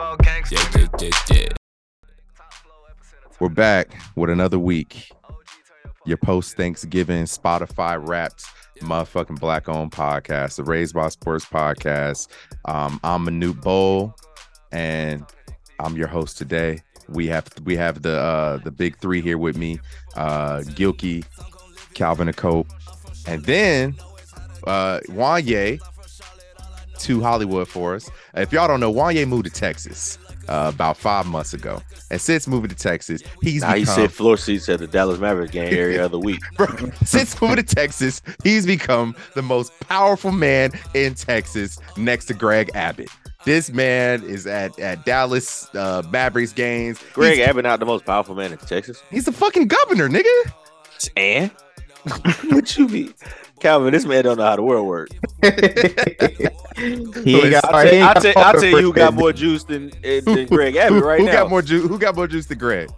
Yeah, yeah, yeah, yeah. We're back with another week. Your post Thanksgiving Spotify wrapped motherfucking black owned podcast, the Raised by Sports podcast. Um, I'm Manute Bol, and I'm your host today. We have we have the uh the big three here with me, uh Gilkey, Calvin Acope, and then uh Wanye to Hollywood for us. If y'all don't know, Wanye moved to Texas uh, about five months ago, and since moving to Texas, he's Now he become, said floor seats at the Dallas Mavericks game every other week. Bro, since moving to Texas, he's become the most powerful man in Texas next to Greg Abbott. This man is at, at Dallas uh, Mavericks games. Greg he's, Abbott not the most powerful man in Texas. he's the fucking governor, nigga. And what you mean? Calvin, this man don't know how the world works. he got, I'll tell, ain't I'll tell, I'll tell you who got more juice than, than Greg Abbott right who now. got more juice? Who got more juice than Greg?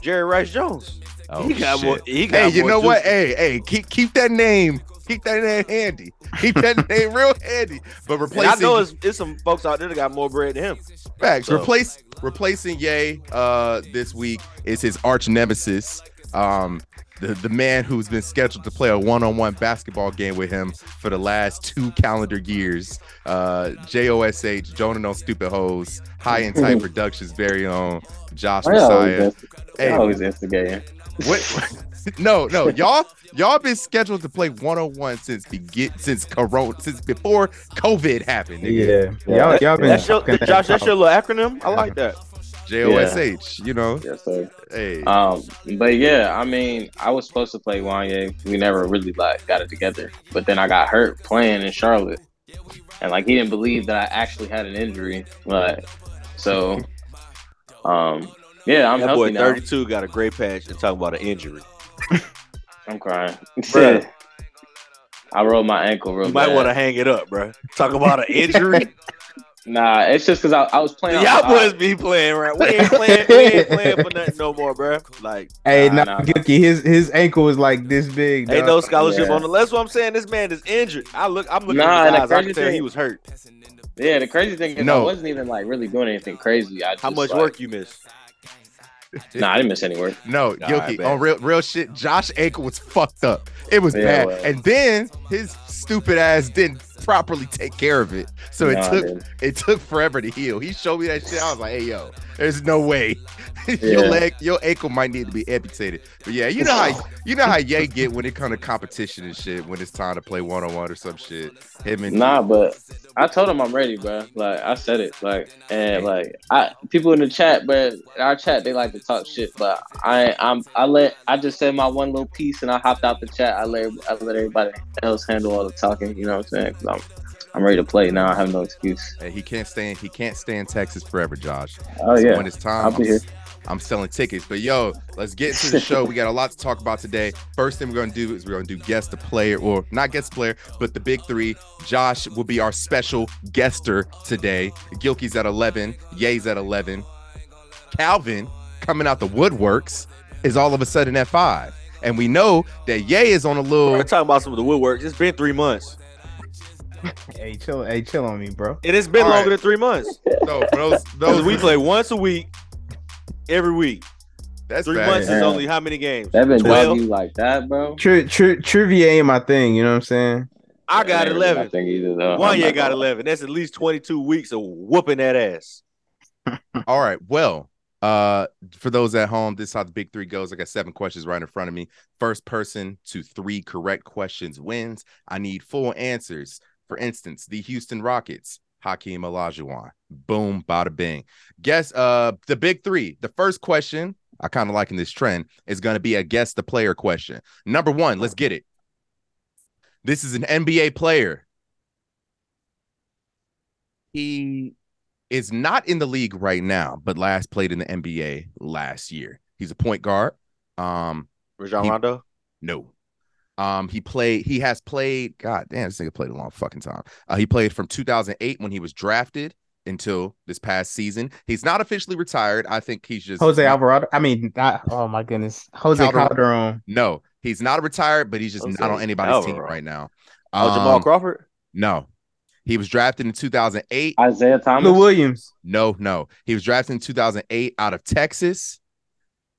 Jerry Rice Jones. Oh, he got shit. more. He got Hey, you more know what? Hey, hey, keep keep that name. Keep that name handy. Keep that name real handy. But And I know it's, it's some folks out there that got more bread than him. Facts. So- Replace replacing Ye uh this week is his arch nemesis. Um the, the man who's been scheduled to play a one-on-one basketball game with him for the last two calendar years. Uh JOSH, Jonah No Stupid Hoes, High and Tight Productions very own Josh Why y'all always Hey. y'all always instigating. What no, no, y'all y'all been scheduled to play one-on-one since begin since corona since before COVID happened. nigga. Yeah, y'all, y'all been That's your, Josh, that's your little acronym. I like that. JOSH, you know. Yes, sir. Hey. Um, but yeah, I mean, I was supposed to play Wanye. We never really like got it together. But then I got hurt playing in Charlotte, and like he didn't believe that I actually had an injury. Like, so, um, yeah, I'm that healthy boy, now. 32, got a great patch and talking about an injury. I'm crying. Bruh. I rolled my ankle real You might want to hang it up, bro. Talk about an injury. Nah, it's just because I, I was playing. Y'all boys be playing right. We ain't playing. We ain't playing for nothing no more, bro. Like, Hey, Nah, nah, nah, nah. His his ankle is like this big. ain't dog. no scholarship Yeah. on the. That's what I'm saying. This man is injured. I look. I'm looking Nah, at and the his eyes. I can crazy tell he was hurt. Yeah, the crazy thing is No. I wasn't even like really doing anything crazy. I just, How much like- work you missed? Nah, I didn't miss any work. No, Nah, I on real real shit, Josh ankle was fucked up. It was Yeah, bad. well. And then his stupid ass didn't properly take care of it. So it took it took forever to heal. He showed me that shit. I was like, hey yo, there's no way. your leg, your ankle might need to be amputated. But yeah, you know how you know how Ye get when it comes to competition and shit, when it's time to play one on one or some shit. Him and Nah, but I told him I'm ready, bro. Like I said it, like and like I people in the chat, but our chat they like to talk shit, but I I'm I let I just said my one little piece and I hopped out the chat. I let I let everybody else handle all the talking. You know what I'm saying? 'Cause I'm I'm ready to play now. I have no excuse. Hey, he can't stay in, he can't stay in Texas forever, Josh. Oh So yeah, when it's time, I'll be I'm, here. I'm selling tickets. But yo, let's get into the show. We got a lot to talk about today. First thing we're gonna do is we're gonna do guest the player, or not guest player, but the big three. Josh will be our special guester today. Gilkey's at 11, Ye's at 11. Calvin coming out the woodworks is all of a sudden at five. And we know that Ye is on a little We're talking about some of the woodwork. It's been three months. Hey, chill, hey, chill on me, bro. It has been All longer right. than three months. so for those Because those we play once a week, every week. that's Three bad. months is only how many games? That been Twelve. you like that, bro. Tri- tri- trivia ain't my thing. You know what I'm saying? I got That ain't really my eleven. thing either, though. One year got eleven. That's at least twenty-two weeks of whooping that ass. All right. Well, uh, for those at home, this is how the big three goes. I got seven questions right in front of me. First person to three correct questions wins. I need full answers. For instance, the Houston Rockets, Hakeem Olajuwon. Boom, bada bing. Guess uh the big three. The first question, I kind of liking this trend, is gonna be a guess the player question. Number one, let's get it. This is an NBA player. He is not in the league right now, but last played in the NBA last year. He's a point guard. Um, Rajon Rondo. no. Um, he played, he has played, god damn, this nigga played a long fucking time. Uh, he played from 2008 when he was drafted until this past season. He's not officially retired. I think he's just Jose Alvarado. I mean, not, oh my goodness, Jose Calderon. Calderon. No, he's not retired, but he's just Jose not on anybody's team right now. Oh, Jamal Um, Crawford. No. He was drafted in 2008. Isaiah Thomas. Lou Williams. No, no. He was drafted in 2008 out of Texas.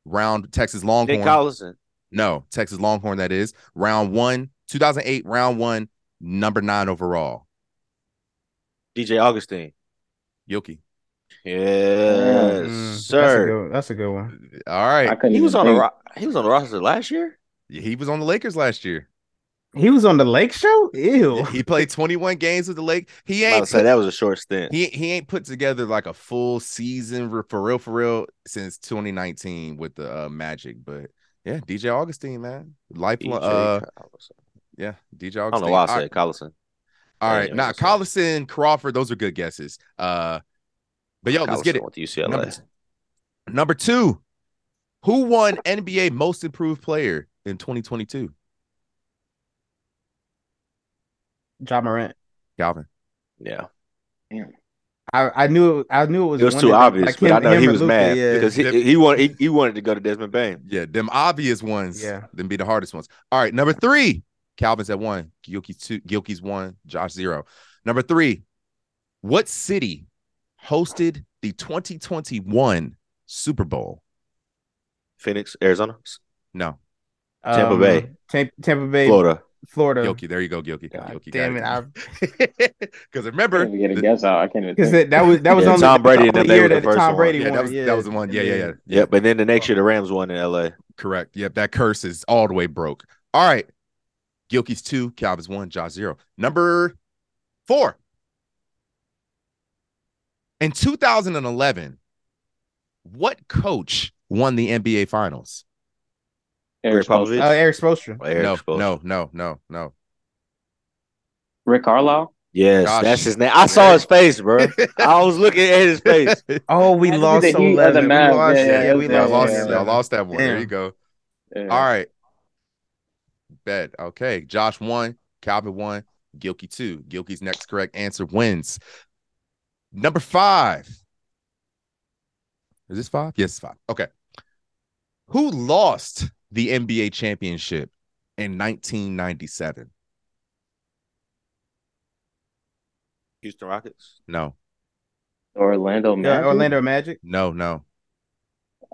Round Texas Longhorn. Nick Collison. No, Texas Longhorn, that is. Round one, 2008, round one, number nine overall. DJ Augustin. Yoki. Yes, Mm, That's a, sir. good, that's a good one. All I He was on the think. ro- he was on the roster last year. He was on the Lakers last year. He was on the Lake Show. Ew. He played 21 games with the Lake. He I'm ain't to say that was a short stint. he, he ain't put together like a full season for for real for real since 2019 with the uh, Magic. But yeah, DJ Augustin, man. Lifelong DJ uh Collison. yeah, DJ Augustin. I don't know why I said right. Collison. All right, Yeah, Now that's Collison, Crawford, those are good guesses. Uh but yo, let's get it. Went to UCLA. Number, number two, who won NBA Most Improved Player in 2022? Ja Morant. Calvin. Yeah, I, I knew it, I knew it was. it was one too of obvious, like but him- I know him he was Luka, mad yeah. because he, he wanted he, he wanted to go to Desmond Bane. Yeah, them obvious ones. Yeah. Them be the hardest ones. All right, number three. Calvin's at one. Gilkey's two. Gilkey's one. Josh zero. Number three. What city hosted the 2021 Super Bowl? Phoenix, Arizona, No, um, Tampa Bay. Tampa, Tampa Bay, Florida. Florida. Gilkey, There you go, Gilkey. God Gilkey damn it! I, Because I remember, can't even get a guess out. I can't even. because Think. that, that was that was Yeah, on Tom the, Brady and the year were the that Tom. Brady yeah, won. that was yeah. that was the one. Yeah, yeah, yeah. Yep, but then the next year the Rams won in LA. Correct. Yep, that curse is all the way broke. All right. Gilkey's two, Calvin's one, Josh zero. Number four. In 2011, what coach won the NBA Finals? Eric Popovich. Spoelstra. Uh, Erik Spoelstra. Well, Eric no, Spoelstra. no, no, no, no. Rick Carlisle. Yes, Gosh. that's his name. I saw his face, bro. I was looking at his face. Oh, we Had to be lost the so Heat of the eleven. We lost, Yeah, yeah, yeah, we yeah, lost. lost, yeah. y'all lost that one. There you go. Yeah. All right. Bet. Okay. Josh one, Calvin one, Gilkey two. Gilkey's next correct answer wins. Number five. Is this five? Yes, five. Okay. Who lost the NBA championship in 1997? Houston Rockets. No, Orlando Yeah, Magic. Orlando Magic. no, no.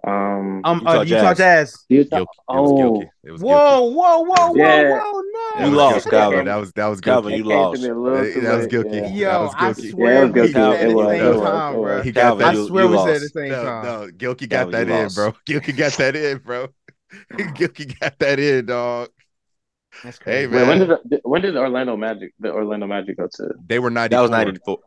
Um. Um, Utah uh, Utah Jazz. Jazz. Utah- Gilkey. It was oh, It was Whoa, whoa, whoa, whoa, Yeah. whoa! No, You That lost, Calvin. That was that was Calvin, you It came to lost. me a little That- that was late, Gilkey. yeah. That Yo, was I swear Yeah, it we was said it at the was, same it was, time, it bro. was. He got Calvin, that. I swear you we said at lost. the same No, time. no, Gilkey got Calvin, that in, lost. bro. Gilkey got that in, bro. Gilkey got that in, dog. That's Hey, crazy. man. Wait, when did when did Orlando Magic the Orlando Magic go to? They were 94. That was 94.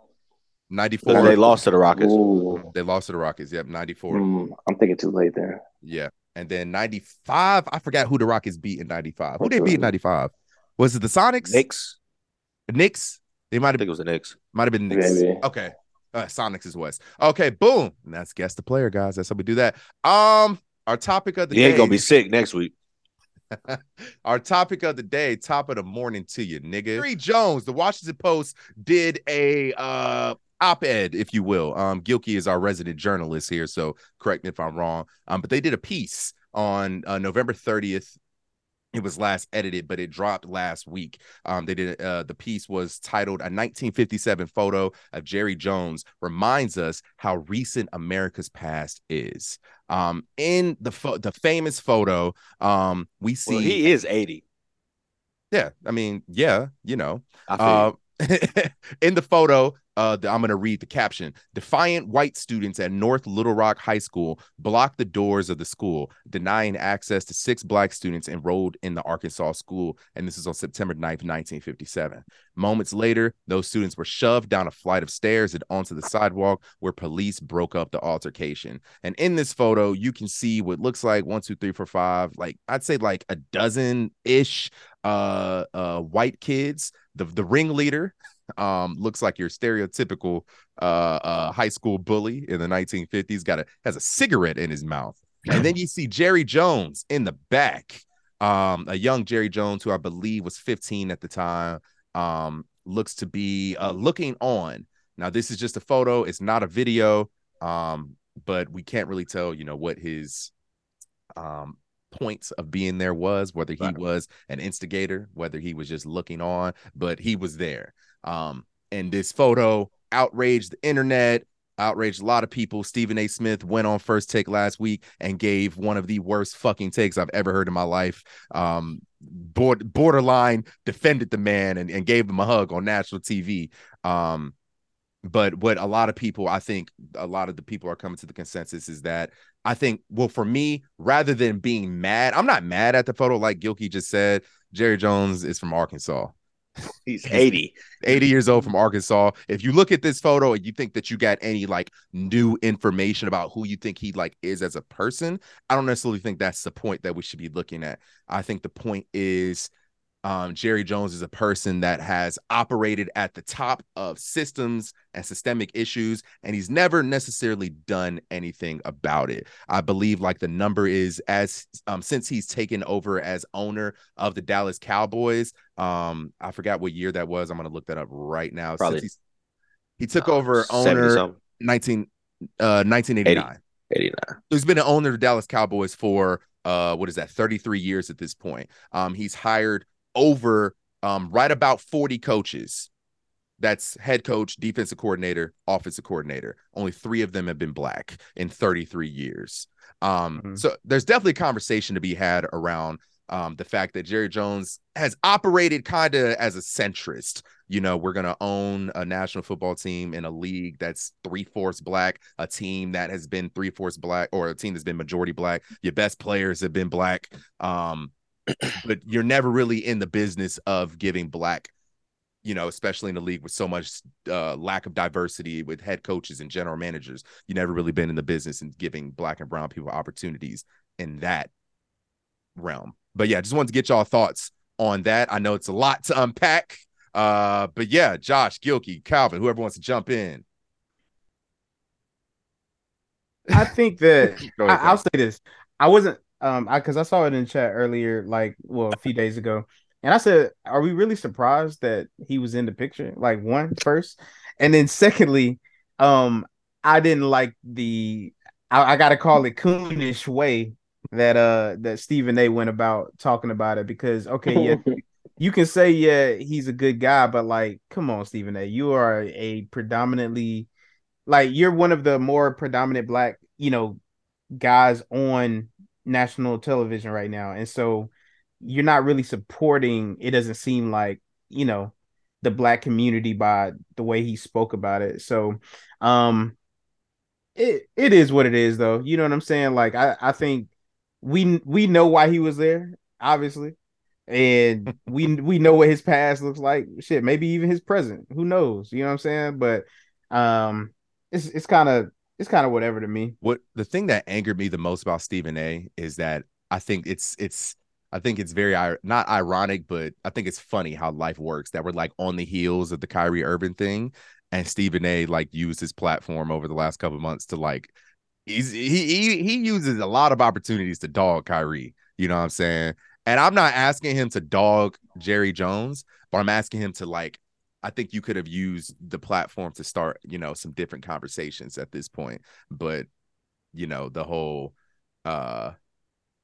94. They lost to the Rockets. Ooh, They lost to the Rockets. Yep, 94. mm, I'm thinking too late there. Yeah. And then 95, I forgot who the Rockets beat in 95. Who they beat in 95? Was it the Sonics? Knicks. The Knicks? They might I have think it was the Knicks. might have been Knicks. Maybe. Okay. Uh, Sonics is West. Okay, boom. And that's guess the player, guys. That's how we do that. Um, our topic of the He day. ain't gonna be sick next week. Our topic of the day, top of the morning to you, nigga. Jerry Jones, the Washington Post did a uh op-ed, if you will. Um, Gilkey is our resident journalist here, so correct me if I'm wrong. Um, but they did a piece on uh, November 30th. It was last edited, but it dropped last week. Um, they did uh, the piece was titled "A 1957 Photo of Jerry Jones Reminds Us How Recent America's Past Is." Um, in the pho- the famous photo, um, we see Well, he is 80. yeah, I mean, yeah, you know. Uh, in the photo, uh, I'm going to read the caption. Defiant white students at North Little Rock High School blocked the doors of the school, denying access to six black students enrolled in the Arkansas school. And this is on September 9th, 1957. Moments later, those students were shoved down a flight of stairs and onto the sidewalk where police broke up the altercation. And in this photo, you can see what looks like one, two, three, four, five, like I'd say like a dozen ish uh uh white kids the the ringleader um looks like your stereotypical uh uh high school bully in the 1950s got a has a cigarette in his mouth. And then you see jerry jones in the back. Um a young jerry jones who i believe was 15 at the time um looks to be uh looking on. Now this is just a photo. It's not a video um but we can't really tell you know what his um points of being there was whether he Right. was an instigator whether he was just looking on but he was there um and this photo outraged the internet, outraged a lot of people. Stephen A. Smith went on first take last week and gave one of the worst fucking takes I've ever heard in my life. Um, board, borderline defended the man and, and gave him a hug on national TV. Um, but what a lot of people, I think a lot of the people are coming to the consensus is that I think, well, for me, rather than being mad, I'm not mad at the photo, like Gilkey just said. Jerry Jones is from Arkansas. He's 80. 80 years old from Arkansas. If you look at this photo and you think that you got any like new information about who you think he like is as a person, I don't necessarily think that's the point that we should be looking at. I think the point is um, Jerry Jones is a person that has operated at the top of systems and systemic issues, and he's never necessarily done anything about it. I believe like the number is as um, since he's taken over as owner of the Dallas Cowboys. Um, I forgot what year that was. I'm gonna look that up right now. Probably. He took uh, over owner something. 19 uh 1989. 89. So he's been an owner of the Dallas Cowboys for uh what is that 33 years at this point. Um he's hired over um right about 40 coaches. That's head coach, defensive coordinator, offensive coordinator. Only 3 of them have been black in 33 years. Um Mhm. so there's definitely a conversation to be had around um the fact that Jerry Jones has operated kind of as a centrist. You know, we're gonna own a national football team in a league that's three fourths black, a team that has been three fourths black, or a team that's been majority black. Your best players have been black. Um, but you're never really in the business of giving black, you know, especially in a league with so much uh, lack of diversity with head coaches and general managers. You never really been in the business and giving black and brown people opportunities in that realm. But yeah, just wanted to get y'all thoughts on that. I know it's a lot to unpack. Uh, but yeah, Josh, Gilkey, Calvin, whoever wants to jump in. I think that I, I'll say this. I wasn't um I because I saw it in chat earlier, like well a few days ago, and I said, "Are we really surprised that he was in the picture?" Like one first, and then secondly, um I didn't like the I, I got to call it coonish way that uh that Stephen A went about talking about it because okay yeah you can say yeah he's a good guy but like come on Stephen A you are a predominantly like you're one of the more predominant black you know guys on national television right now. And so you're not really supporting it doesn't seem like you know the black community by the way he spoke about it. So um it it is what it is though. You know what i'm saying? Like i i think we we know why he was there obviously. And we we know what his past looks like. Shit maybe even his present. Who knows? You know what i'm saying? But um it's it's kind of it's kind of whatever to me what the thing that angered me the most about Stephen A is that I think it's it's I think it's very not ironic, but I think it's funny how life works that we're like on the heels of the Kyrie Irving thing, and Stephen A like used his platform over the last couple months to like he's he he he uses a lot of opportunities to dog Kyrie. You know what I'm saying? And I'm not asking him to dog Jerry Jones, but I'm asking him to like I think you could have used the platform to start, you know, some different conversations at this point. But, you know, the whole uh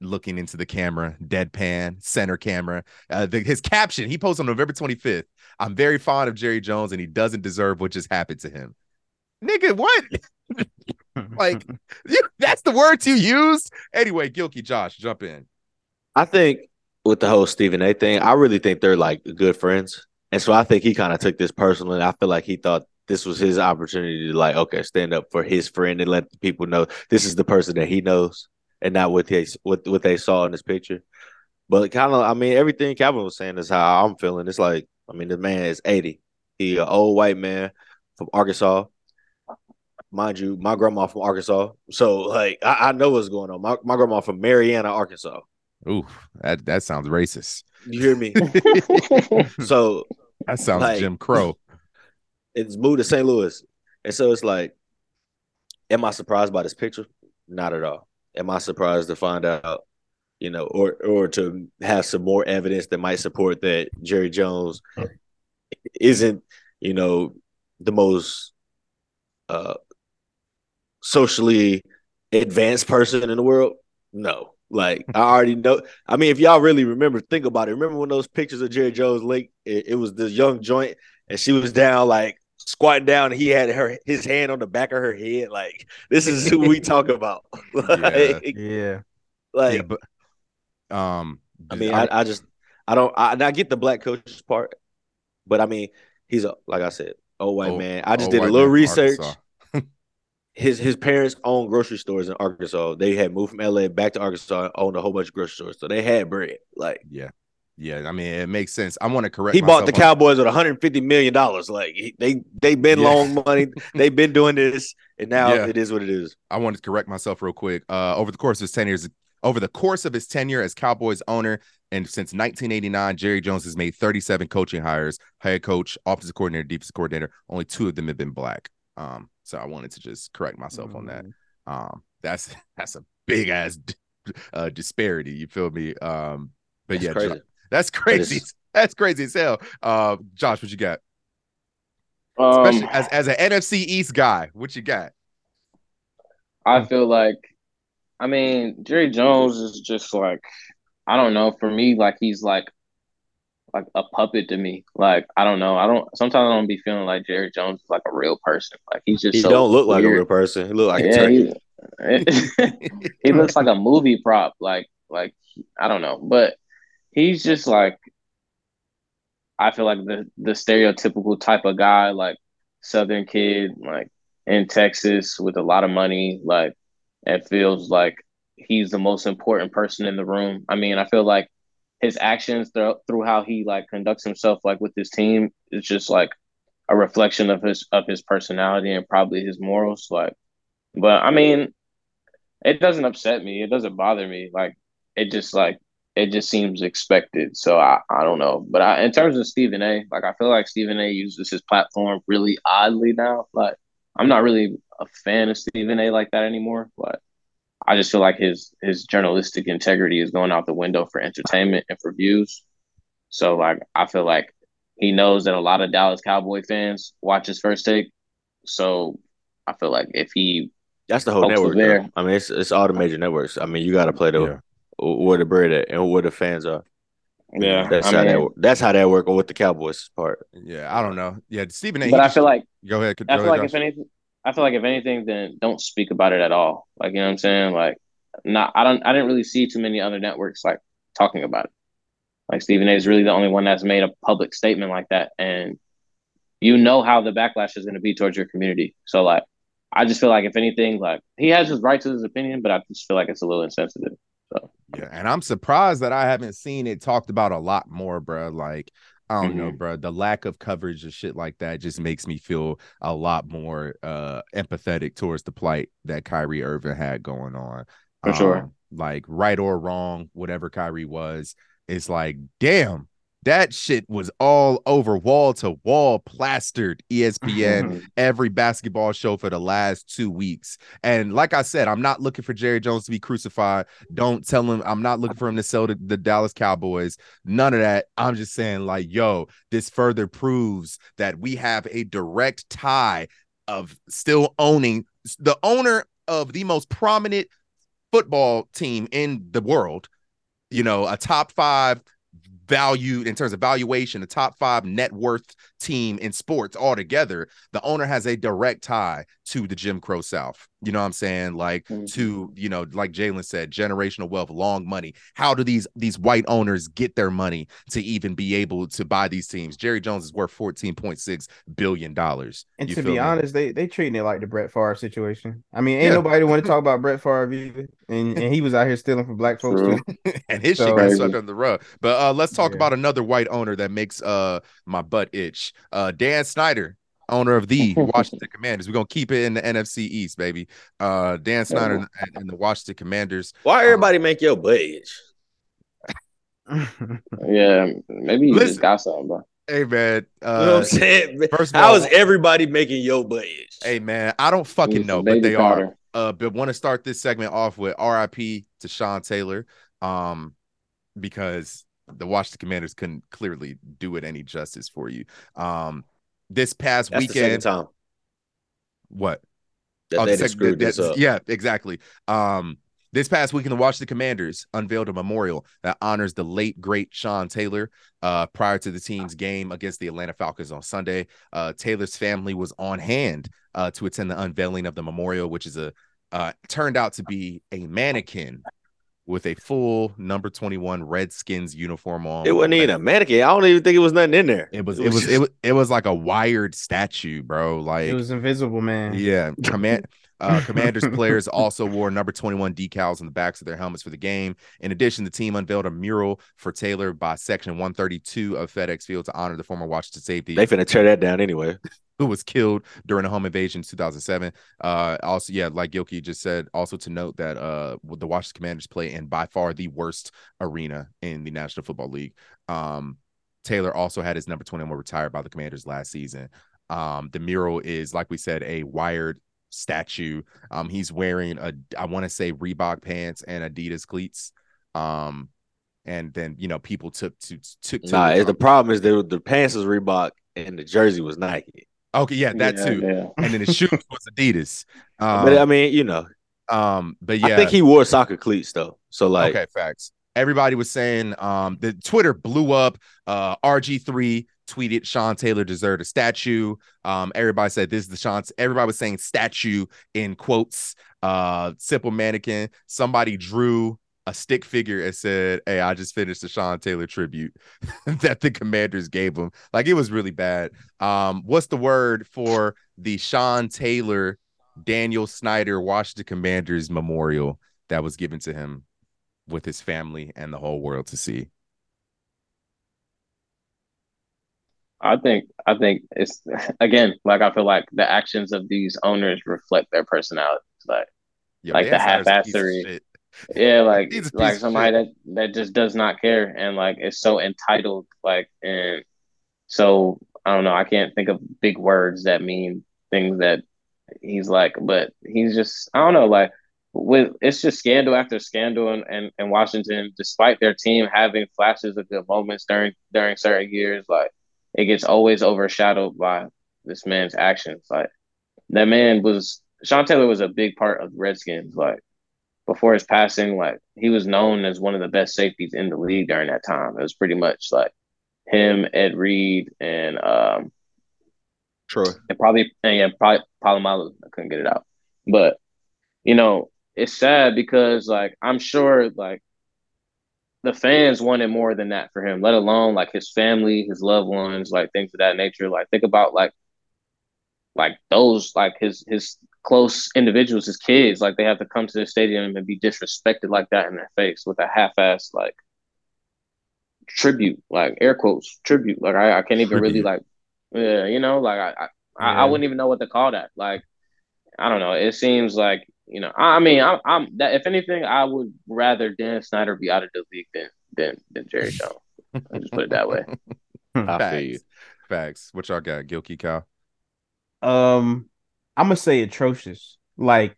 looking into the camera, deadpan, center camera. Uh, the, his caption he posted on November 25th. I'm very fond of Jerry Jones and he doesn't deserve what just happened to him. Nigga, what? like, you, that's the words you used. Anyway, Gilkey Josh, jump in. I think with the whole Stephen A thing, I really think they're like good friends. And so I think he kind of took this personally. I feel like he thought this was his opportunity to like, okay, stand up for his friend and let the people know this is the person that he knows and not what they what what they saw in this picture. But kind of, I mean, everything Calvin was saying is how I'm feeling. It's like, I mean, the man is 80. He an old white man from Arkansas. Mind you, my grandma from Arkansas. So like I, I know what's going on. My my grandma from Marianna, Arkansas. Ooh, that, that sounds racist. You hear me? so That sounds Like- Jim Crow. it's moved to St. Louis. And so it's like, am I surprised by this picture? Not at all. Am I surprised to find out, you know, or or to have some more evidence that might support that Jerry Jones isn't, you know, the most uh socially advanced person in the world? No. Like I already know. I mean, if y'all really remember, think about it. Remember when those pictures of Jerry Jones linked? It, it was this young joint and she was down like squatting down. And he had her his hand on the back of her head. Like this is who we talk about. like, yeah. like yeah, but um, I mean, I, I just I don't I, I get the black coaches part, but I mean, he's a like I said, old white Old- man. I just did a little research. Arkansas. His his parents own grocery stores in Arkansas. They had moved from LA back to Arkansas and owned a whole bunch of grocery stores. So they had bread. Like yeah, yeah. I mean, it makes sense. I want to correct. he bought the Cowboys with 150 million dollars. Like he, they they been Yeah. long money. They've been doing this, and now Yeah. it is what it is. I wanted to correct myself real quick. Uh, over the course of his ten years, over the course of his tenure as Cowboys owner, and since 1989, Jerry Jones has made 37 coaching hires: head coach, offensive coordinator, defensive coordinator. Only two of them have been black. Um, so I wanted to just correct myself on that. Um, that's that's a big ass uh disparity. You feel me? Um, but That's yeah, crazy. Jo- that's crazy. That's crazy as hell. Uh, Josh, what you got? Um, Especially as as an NFC East guy, what you got? I feel like, I mean, Jerry Jones is just like, I don't know. For me, like he's like, like a puppet to me. Like I don't know. I don't. Sometimes I don't be feeling like Jerry Jones is like a real person. Like he's just He so don't look like a real person. He look like a yeah, turkey. he, he looks like a movie prop. Like like I don't know, but he's just like I feel like the the stereotypical type of guy, like Southern kid, like in Texas with a lot of money, like it feels like he's the most important person in the room. I mean, I feel like his actions through how he like conducts himself like with his team is just like a reflection of his of his personality and probably his morals. Like, but I mean, it doesn't upset me. It doesn't bother me. Like, it just like it just seems expected. So I, I don't know. But I, in terms of Stephen A, like I feel like Stephen A uses his platform really oddly now. Like I'm not really a fan of Stephen A like that anymore. But I just feel like his his journalistic integrity is going out the window for entertainment and for views. So like I feel like he knows that a lot of Dallas Cowboy fans watch his first take. So I feel like if he That's the whole network. was there. though. I mean, it's it's all the major networks. I mean, you got to play the Yeah. where the bread at and where the fans are. yeah, That's I how mean, that that's how that work with the Cowboys part. Yeah, I don't know. Yeah, Stephen A. he but I just- feel like go ahead. I feel ahead, like if Josh. anything, I feel like if anything, then don't speak about it at all. Like you know what I'm saying? Like, not I don't I didn't really see too many other networks like talking about it. Like Stephen A. is really the only one that's made a public statement like that, and you know how the backlash is going to be towards your community. So like, I just feel like if anything, like he has his right to his opinion, but I just feel like it's a little insensitive. So yeah, and I'm surprised that I haven't seen it talked about a lot more, bro. Like, I don't know, Mhm. bro. The lack of coverage of shit like that just makes me feel a lot more uh empathetic towards the plight that Kyrie Irving had going on. For sure. Um, Like, right or wrong, whatever Kyrie was, it's like, damn, that shit was all over wall to wall, plastered ESPN every basketball show for the last two weeks. And like I said, I'm not looking for Jerry Jones to be crucified. Don't tell him I'm not looking for him to sell the, the Dallas Cowboys. None of that. I'm just saying, like, yo, this further proves that we have a direct tie of still owning the owner of the most prominent football team in the world, you know, a top five valued in terms of valuation, the top five net worth team in sports altogether, the owner has a direct tie to the Jim Crow South. You know what I'm saying? Like Mhm. to, you know, like Jalen said, generational wealth, long money. How do these these white owners get their money to even be able to buy these teams? Jerry Jones is worth 14.6 billion dollars. And to be me? honest, they they treating it like the Brett Favre situation. I mean, ain't Yeah. nobody want to talk about Brett Favre either, and and he was out here stealing from black folks True. too. and his So- shit got Crazy. swept under the rug. But uh let's talk Yeah. about another white owner that makes uh my butt itch. Uh Dan Snyder, owner of the Washington Commanders. We're gonna keep it in the NFC East, baby. Uh Dan Snyder and, and the Washington Commanders. Why everybody make your butt? Yeah, maybe you Listen. just got something, bro. Hey man, You know what uh I'm saying? first of How all- is everybody making your butt hey man, I don't fucking know, but Baby they are. Uh but want to start this segment off with RIP to Sean Taylor um because the Washington Commanders couldn't clearly do it any justice for you. Um this past That's the weekend time what that Oh, they the sec- screwed that- this up. Yeah, exactly. Um This past weekend, the Washington Commanders unveiled a memorial that honors the late great Sean Taylor. Uh, prior to the team's game against the Atlanta Falcons on Sunday, uh, Taylor's family was on hand uh, to attend the unveiling of the memorial, which is a uh, turned out to be a mannequin with a full number 21 Redskins uniform on. It wasn't even a mannequin. I don't even think it was nothing in there. It was it was it was, it was like a wired statue, bro. Like It was invisible, man. yeah, command uh, Commanders players also wore number 21 decals on the backs of their helmets for the game. In addition, the team unveiled a mural for Taylor by section 132 of FedEx Field to honor the former Washington safety They finna tear that down anyway. Who was killed during a home invasion in 2007. Uh, also, yeah, like Gilkey just said, also to note that uh, the Washington Commanders play in by far the worst arena in the National Football League. Um, Taylor also had his number 21 retired by the Commanders last season. Um, the mural is, like we said, a wired statue. Um, he's wearing a, I want to say Reebok pants and Adidas cleats. Um, and then you know people took to took to Nah, the, the problem is that the pants was Reebok and the jersey was Nike. Okay, yeah, that Yeah, too. yeah. And then his shoes was Adidas. Um, but I mean, you know, Um, but yeah, I think he wore soccer cleats though. So like, okay, facts. Everybody was saying um the Twitter blew up. Uh RG3 tweeted Sean Taylor deserved a statue. Um, everybody said this is the Sean. Everybody was saying statue in quotes. Uh, simple mannequin. Somebody drew a stick figure and said, Hey, I just finished the Sean Taylor tribute that the commanders gave him. Like it was really bad. Um, what's the word for the Sean Taylor Daniel Snyder Washington Commanders memorial that was given to him with his family and the whole world to see. I think I think it's again like I feel like the actions of these owners reflect their personalities. Like Yo, Like the Dan Snyder's a piece of half-assery. Yeah, like like somebody that that just does not care and like is so entitled. Like and so I don't know. I can't think of big words that mean things that he's like, but he's just I don't know. Like with it's just scandal after scandal in, in, in Washington, despite their team having flashes of good moments during during certain years, like it gets always overshadowed by this man's actions. Like that man was Sean Taylor was a big part of the Redskins. Like before his passing, like he was known as one of the best safeties in the league during that time. It was pretty much like him, Ed Reed, and um Troy. and probably and yeah, probably Polamalu. I couldn't get it out. But you know, it's sad because like I'm sure like the fans wanted more than that for him, let alone like his family, his loved ones, like things of that nature. Like think about like like those like his his close individuals, as kids, like they have to come to the stadium and be disrespected like that in their face with a half ass like tribute, like air quotes, tribute. Like I, I can't even really like yeah, you know, like I, I I, Yeah. I wouldn't even know what to call that. Like, I don't know. It seems like you know. I, I mean, I'm, I'm that. If anything, I would rather Dan Snyder be out of the league than than than Jerry Jones. I just put it that way. I feel you. Facts. Facts. What y'all got? Gilkey cow. Um, I'm gonna say atrocious. Like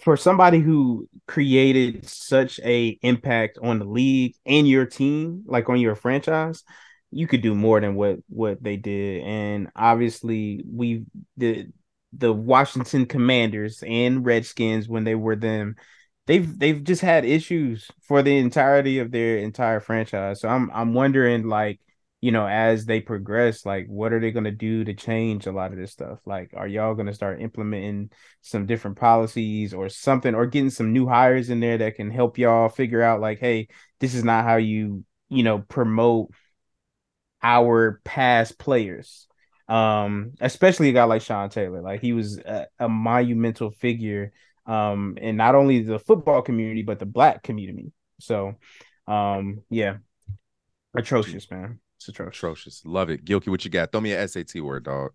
for somebody who created such a impact on the league and your team, like on your franchise, you could do more than what what they did. And obviously, we the the Washington Commanders and Redskins when they were them. They've they've just had issues for the entirety of their entire franchise. So I'm I'm wondering like you know, as they progress, like what are they going to do to change a lot of this stuff? Like, are y'all going to start implementing some different policies or something, or getting some new hires in there that can help y'all figure out, like, hey, this is not how you, you know, promote our past players. Um, especially a guy like Sean Taylor, like he was a, a monumental figure, um, in not only the football community but the black community. So, um, yeah, atrocious, man. It's atrocious. Atrocious. Love it. Gilkey, what you got? Throw me a SAT word, dog.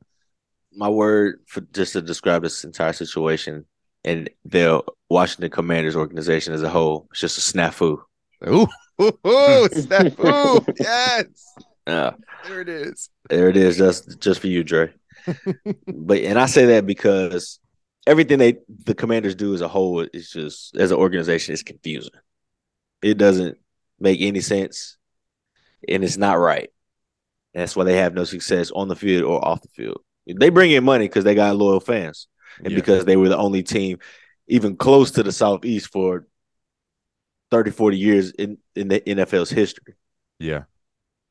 My word for just to describe this entire situation and the Washington Commanders organization as a whole, it's just a snafu. Ooh, ooh, ooh, snafu. yes. Yeah. There it is. There it is, just just for you, Dre. but and I say that because everything they the commanders do as a whole is just as an organization is confusing. It doesn't make any sense and it's not right. That's why they have no success on the field or off the field. They bring in money because they got loyal fans and Yeah. because they were the only team even close to the southeast for 30, 40 years in, in the NFL's history. Yeah.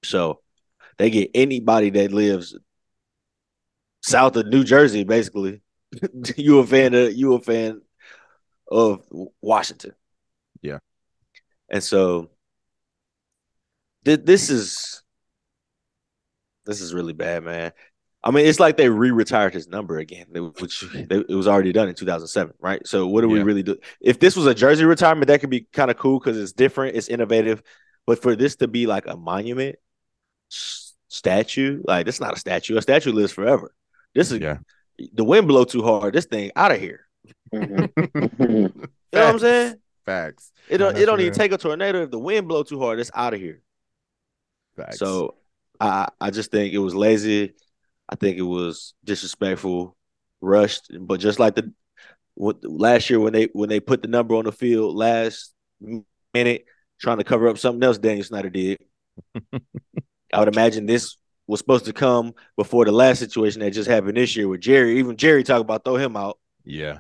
So they get anybody that lives south of New Jersey, basically. you a fan of you a fan of Washington. Yeah. And so th- this is this is really bad, man. I mean, it's like they re-retired his number again, which it was already done in 2007, right? So what do we really do? If this was a jersey retirement, that could be kind of cool because it's different, it's innovative. But for this to be like a monument s- statue, like it's not a statue. A statue lives forever. This is Yeah. the wind blow too hard. This thing out of here. Mhm. You know what I'm saying? Facts. It don't. It don't even take a tornado. If the wind blow too hard, it's out of here. Facts. So I I just think it was lazy. I think it was disrespectful, rushed. But just like the what last year when they when they put the number on the field last minute, trying to cover up something else Daniel Snyder did. I would imagine this was supposed to come before the last situation that just happened this year with Jerry. Even Jerry talked about throw him out. yeah.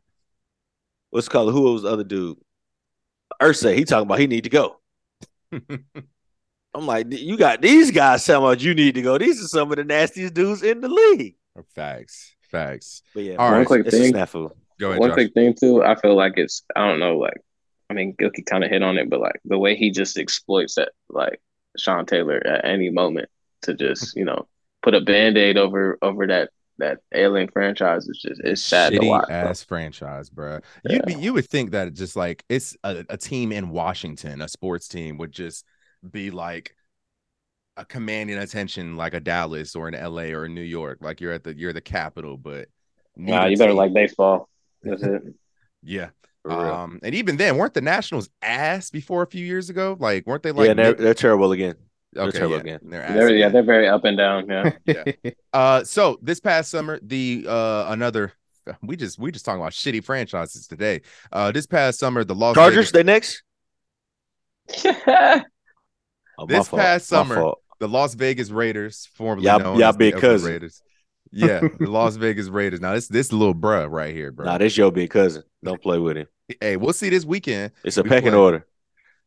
What's it called? Who was the other dude? Irsay. He talking about he need to go. I'm like, you got these guys talking about you need to go. These are some of the nastiest dudes in the league. Facts. Facts. But yeah, All One right. quick it's thing. a snafu. Go ahead. One Josh. quick thing too, I feel like it's I don't know, like I mean Gilkey kind of hit on it, but like the way he just exploits that like Sean Taylor at any moment to just, you know, put a band-aid over over that that alien franchise is just it's sad to Shitty watch. bro. ass franchise, bro. You'd be you would think that just like it's a, a team in Washington, a sports team would just be like a commanding attention like a Dallas or an LA or a New York. Like you're at the you're the capital, but Nah, neither you better team- like baseball. That's it. yeah. Um, and even then, weren't the Nationals ass before a few years ago? Like, weren't they like yeah, they're, they're terrible again. they're okay, terrible yeah, again. they're ass They're, yeah, they're very up and down. Yeah. Yeah. Uh, so this past summer, the uh another we just we just talking about shitty franchises today. Uh, this past summer, the Las Chargers, Vegas, they next. Oh, This fault, past summer, the Las Vegas Raiders, formerly Y'all- known y'all as the big Oakland cousin. Raiders. Yeah, the Las Vegas Raiders. Now this this little bruh right here, bro. Nah, this your big cousin. Don't play with him. hey, we'll see this weekend. It's a We pecking play. order.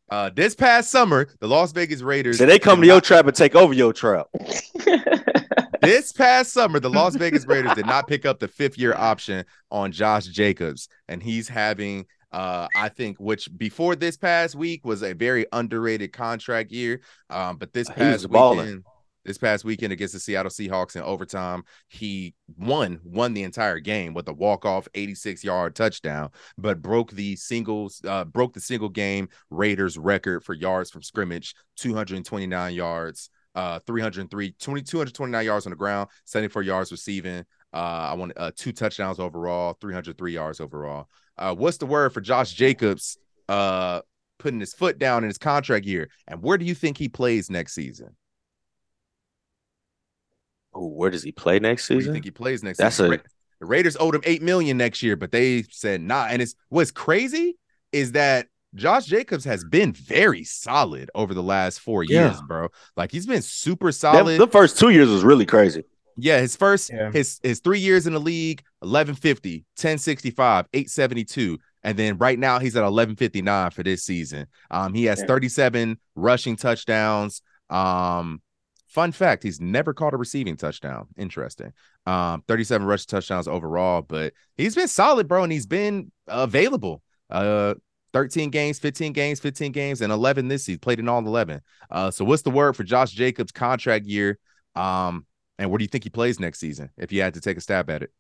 Uh, this past summer, the Las Vegas Raiders. So they come did to your not- trap and take over your trap. this past summer, the Las Vegas Raiders did not pick up the fifth year option on Josh Jacobs, and he's having, uh, I think, which before this past week was a very underrated contract year. Um, but this past balling. weekend, this past weekend against the Seattle Seahawks in overtime, he won won the entire game with a walk off 86 yard touchdown, but broke the singles, uh, broke the single game Raiders record for yards from scrimmage, 229 yards uh 303 20, 229 yards on the ground 74 yards receiving uh i want uh two touchdowns overall 303 yards overall uh what's the word for josh jacobs uh putting his foot down in his contract year and where do you think he plays next season Oh, where does he play next where do you think he plays next That's season a- the raiders owed him eight million next year but they said nah and it's what's crazy is that Josh Jacobs has been very solid over the last four Yeah. years, bro. Like he's been super solid. the first two years was really crazy. Yeah, his first Yeah. his his three years in the league, 1150, 1065, 872. And then right now he's at 1159 for this season. Um, he has Yeah. 37 rushing touchdowns. Um, fun fact, he's never caught a receiving touchdown. Interesting. Um, 37 rushing touchdowns overall, but he's been solid, bro, and he's been available. Uh 13 games, 15 games, 15 games, and 11 this season. Played in all 11. Uh, so what's the word for Josh Jacobs' contract year? Um, and where do you think he plays next season if you had to take a stab at it?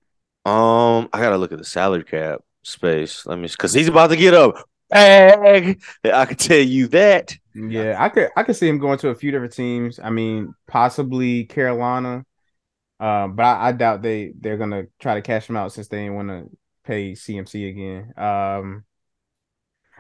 Um, I gotta look at the salary cap space. Let me, because he's about to get up. Bag. I can tell you that. Yeah, I could I could see him going to a few different teams. I mean, possibly Carolina. Um, but I, I doubt they they're gonna try to cash him out since they didn't want to pay CMC again. Um,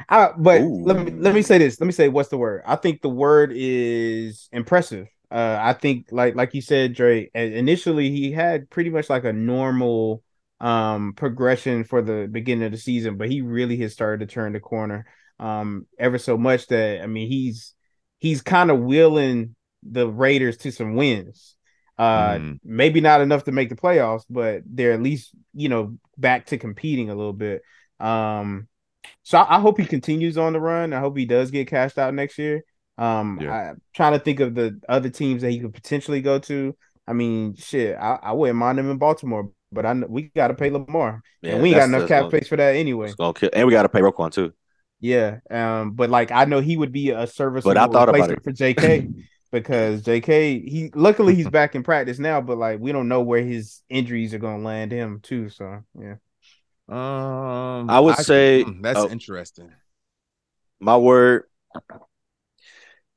I, but Ooh. let me let me say this. Let me say what's the word? I think the word is impressive. Uh, I think like like you said, Dre. Initially, he had pretty much like a normal um progression for the beginning of the season, but he really has started to turn the corner um ever so much that I mean he's he's kind of willing the Raiders to some wins. Uh Mm. maybe not enough to make the playoffs, but they're at least, you know, back to competing a little bit. Um So I, I hope he continues on the run. I hope he does get cashed out next year. Um, Yeah. I'm trying to think of the other teams that he could potentially go to. I mean, shit, I, I wouldn't mind him in Baltimore, but I know we got to pay Lamar, Yeah, and we ain't got that's- enough cap space for that anyway. kill- and we got to pay Roquan too. Yeah, um, but like I know he would be a serviceable But I thought about replacement for JK because JK he luckily he's back in practice now, but like we don't know where his injuries are gonna land him too. So yeah, Um, I would say- hmm, that's oh. interesting. My word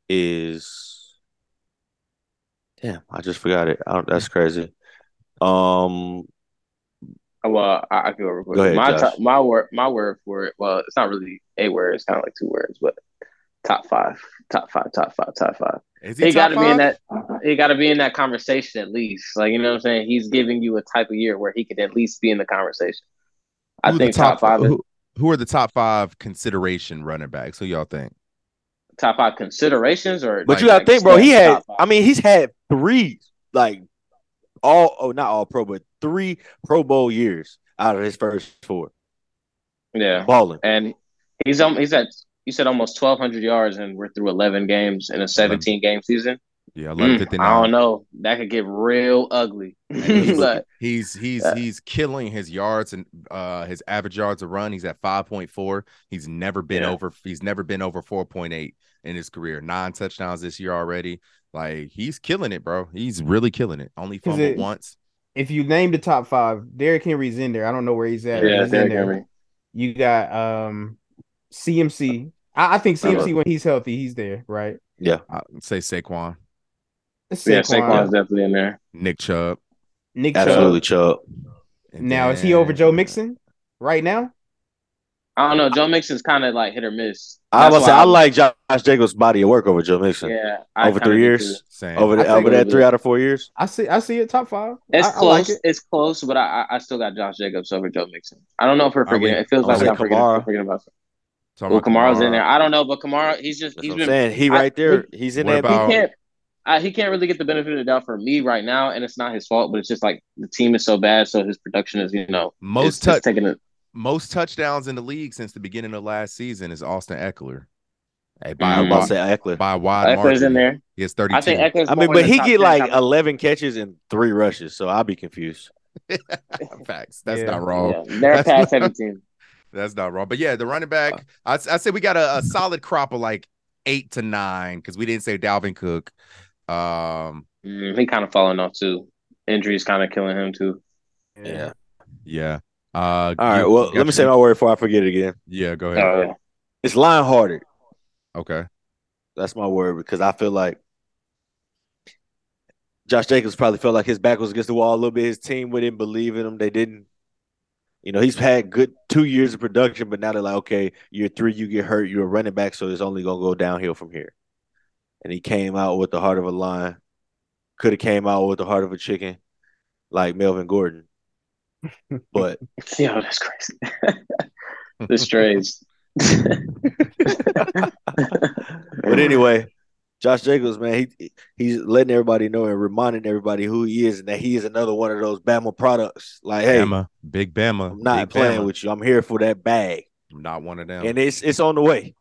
is damn. I just forgot it. I don't, that's crazy. Um, Well, I, I can go real quick. Go ahead, my Josh. top, my word, my word for it. Well, it's not really a word. It's kind of like two words, but top five, top five, top five, top five. Is He, he, got to be in that. He got to be in that conversation at least. Like you know what I'm saying. He's giving you a type of year where he could at least be in the conversation. I Who the think top, five is Who, who are the top five consideration running backs? Who y'all think? Top five considerations, or but like- you gotta like think, bro. He had. I mean, he's had three like all. Oh, not all pro, but three Pro Bowl years out of his first four. yeah, Balling. and he's um he's at you said almost 1,200 yards, and we're through 11 games in a 17 game season. Yeah, I Mm, eleven fifty I don't know. That could get real ugly. He's, Like, he's he's Yeah. he's killing his yards and uh his average yards a run. He's at five point four. He's never been Yeah. over. He's never been over four point eight in his career. Nine touchdowns this year already. Like he's killing it, bro. He's really killing it. Only fumbled it- once. if you name the top five, Derrick Henry's in there. I don't know where he's at. yeah, he's in Derrick there. Henry. You got um CMC. I, I think I CMC when he's healthy, he's there, right? Yeah. I say Saquon, Yeah, Saquon, Saquon's definitely in there. Nick Chubb. Nick Chubb. Absolutely, Chubb. and Now is he over Joe Mixon right now? I don't know. Joe Mixon's kind of like hit or miss. I was say I I'm- like Josh Jacobs' body of work over Joe Mixon Yeah, I over three years. Same. Over the, over that three out of four years. I see. I see it top five. It's I, I close. like it. It's close, but I, I I still got Josh Jacobs over Joe Mixon. I don't know if we're Are we- forgetting. It feels like we I'm forgetting, Kamara? I'm forgetting about. Talking Well, about Kamara's in there. I don't know, but Kamara, he's just That's he's what been saying. He I- right there. He's in What that. about- he can't uh, he can't really get the benefit of the doubt for me right now, and it's not his fault. But it's just like the team is so bad, so his production is you know Most it's, it's taking it. most touchdowns in the league since the beginning of last season is Austin Ekeler. Hey, by, I a was about to wide, say Ekeler. by wide Ekeler's margin. in there. He has 32. I think Ekeler's. I mean, but he top get 10, like top- eleven catches and three rushes, so I'll be confused. Facts. That's Yeah. not wrong. Yeah, they're That's past not- seventeen. That's not wrong. But yeah, the running back, I I say we got a, a solid crop of like eight to nine because we didn't say Dalvin Cook. Um, Mm, he kind of falling off too. Injuries kind of killing him too. Yeah. yeah. Uh, All right. you- Well, let me say my word before I forget it again. Yeah, go ahead. Yeah. It's line hearted. Okay. That's my word because I feel like Josh Jacobs probably felt like his back was against the wall a little bit. His team wouldn't believe in him. They didn't. You know, he's had good two years of production, but now they're like, okay, year three, you get hurt, you're a running back, so it's only gonna go downhill from here. And he came out with the heart of a lion. Could have came out with the heart of a chicken, like Melvin Gordon. But Yo, oh, that's crazy. the strays. but anyway, Josh Jacobs, man, he he's letting everybody know and reminding everybody who he is and that he is another one of those Bama products. Like, hey, Bama, big Bama. I'm not big playing Bama. with you. I'm here for that bag, I'm not one of them. and it's it's on the way.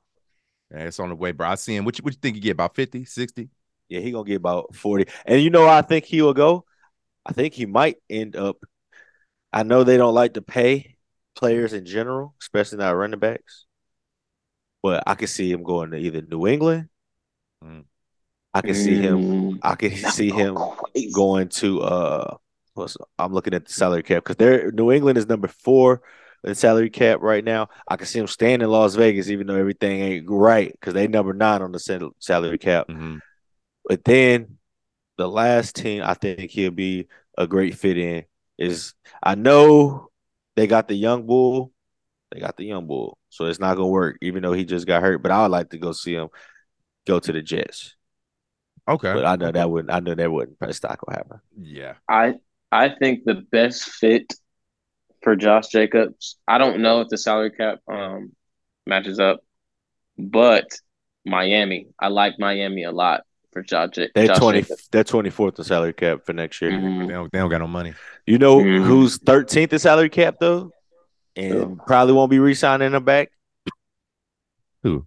Yeah, it's on the way, bro. I see him. What you, what you think he get? About 50, 60? Yeah, he gonna get about forty. And you know, I think he will go. I think he might end up. I know they don't like to pay players in general, especially not running backs. But I can see him going to either New England. Mm. I can see him. Mm, I can see him crazy. going to uh I'm looking at the salary cap because they're New England is number four in salary cap right now. I can see him staying in Las Vegas even though everything ain't right because they number nine on the salary cap. Mhm. But then the last team I think he'll be a great fit in is I know they got the young bull. They got the young bull. So it's not gonna work, even though he just got hurt. But I would like to go see him go to the Jets. Okay. But I know that wouldn't I know that wouldn't that's not gonna happen. yeah. I I think the best fit for Josh Jacobs. I don't know if the salary cap um matches up, but Miami. I like Miami a lot for Josh, Ja- They're Josh twenty. Jacobs. They're twenty fourth in salary cap for next year. Mhm. They don't, they don't got no money. You know Mhm. who's thirteenth in salary cap though, and probably won't be re-signing him back. Who?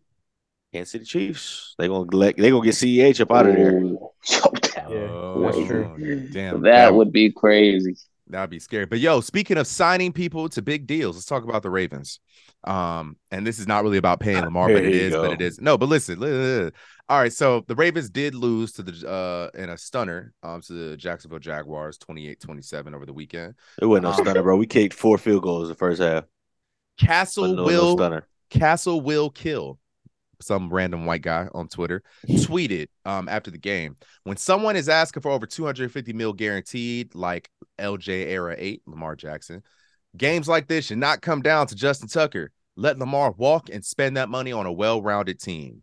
Kansas City Chiefs. They gonna let they gonna get Ceh up out of there. Ooh. Yo, that, Yeah, that's true. Damn, that would be crazy. That'd be scary. But yo, speaking of signing people to big deals, let's talk about the Ravens. Um, and this is not really about paying Lamar, but it is, go. but it is. No, but listen, li- li- li- all right. So the Ravens did lose to the uh in a stunner um to the Jacksonville Jaguars 28-27 over the weekend. It wasn't no Um, stunner, bro. We kicked four field goals the first half. Castle no, no will stunner. Castle will kill some random white guy on Twitter tweeted um after the game when someone is asking for over 250 mil guaranteed like LJ era 8 Lamar Jackson. Games like this should not come down to Justin Tucker. Let Lamar walk and spend that money on a well-rounded team.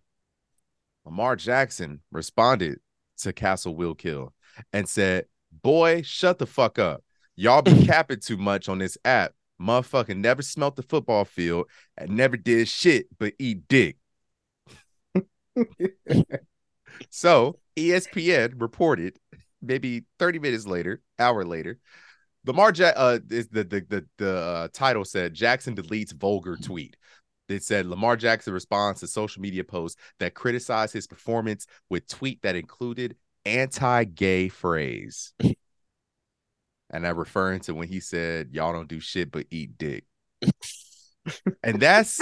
Lamar Jackson responded to Castle will kill and said boy shut the fuck up. Y'all be capping too much on this app. Motherfucking never smelt the football field and never did shit but eat dick. so ESPN reported maybe 30 minutes later, hour later, Lamar ja- uh is the the the, the uh, title said Jackson deletes vulgar tweet. It said Lamar Jackson responds to social media posts that criticize his performance with tweet that included anti-gay phrase. and I'm referring to when he said, Y'all don't do shit but eat dick. and that's